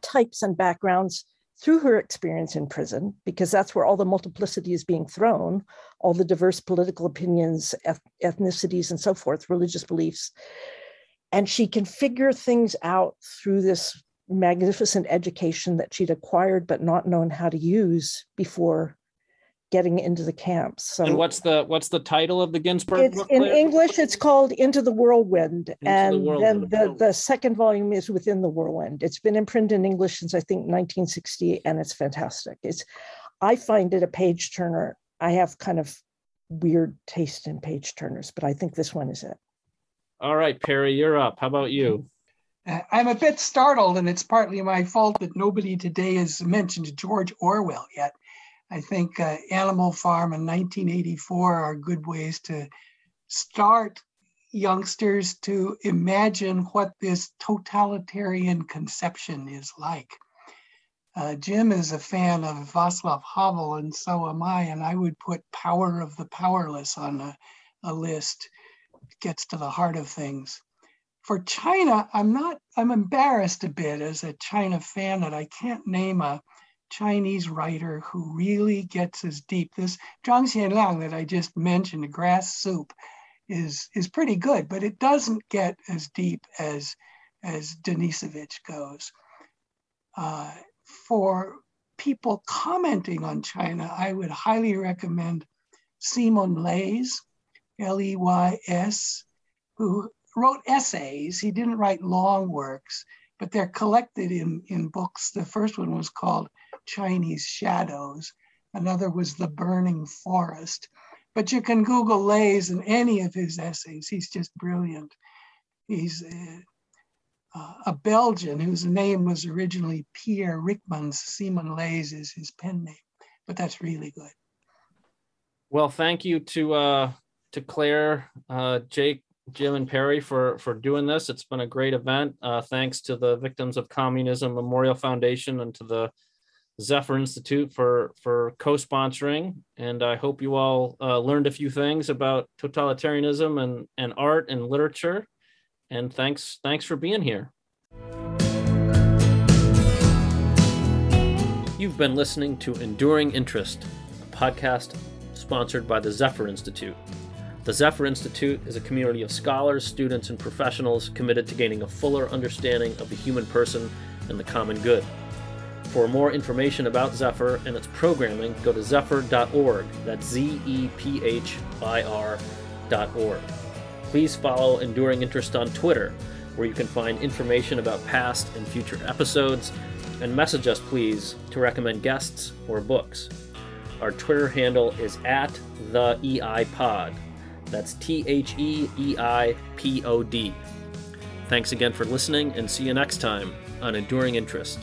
types and backgrounds through her experience in prison, because that's where all the multiplicity is being thrown, all the diverse political opinions, eth- ethnicities, and so forth, religious beliefs. And she can figure things out through this magnificent education that she'd acquired but not known how to use before getting into the camps. So and what's the what's the title of the Ginzburg it's book? in? English it's called Into the Whirlwind. Into the and Whirlwind. then the, the second volume is Within the Whirlwind. It's been in print in English since I think 1960 and it's fantastic. It's I find it a page turner. I have kind of weird taste in page turners, but I think this one is it. All right, Perry, you're up. How about you? Uh, I'm a bit startled, and it's partly my fault that nobody today has mentioned George Orwell yet. I think uh, Animal Farm and 1984 are good ways to start youngsters to imagine what this totalitarian conception is like. Uh, Jim is a fan of Václav Havel, and so am I. And I would put Power of the Powerless on a, a list. Gets to the heart of things. For China, I'm not, I'm embarrassed a bit as a China fan that I can't name a Chinese writer who really gets as deep. This Zhang Xianliang that I just mentioned, Grass Soup, is is pretty good, but it doesn't get as deep as as Denisovich goes. Uh, for people commenting on China, I would highly recommend Simon Leys, L-E-Y-S, who wrote essays. He didn't write long works, but they're collected in, in books. The first one was called Chinese Shadows. Another was The Burning Forest. But you can Google Leys in any of his essays. He's just brilliant. He's uh, a Belgian whose name was originally Pierre Ryckmans. Simon Leys is his pen name, but that's really good. Well, thank you to uh, to Clare, uh, Jake, Jim, and Perry for for doing this. It's been a great event. Uh, thanks to the Victims of Communism Memorial Foundation and to the Zephyr Institute for for co-sponsoring. And I hope you all uh, learned a few things about totalitarianism and and art and literature. And thanks thanks for being here. You've been listening to Enduring Interest, a podcast sponsored by the Zephyr Institute. The Zephyr Institute is a community of scholars, students, and professionals committed to gaining a fuller understanding of the human person and the common good. For more information about Zephyr and its programming, go to zephyr.org. That's Z E P H I R enduringinterest.org. Please follow Enduring Interest on Twitter, where you can find information about past and future episodes, and message us, please, to recommend guests or books. Our Twitter handle is at the EI Pod. That's T H E E I P O D. Thanks again for listening, and see you next time on Enduring Interest.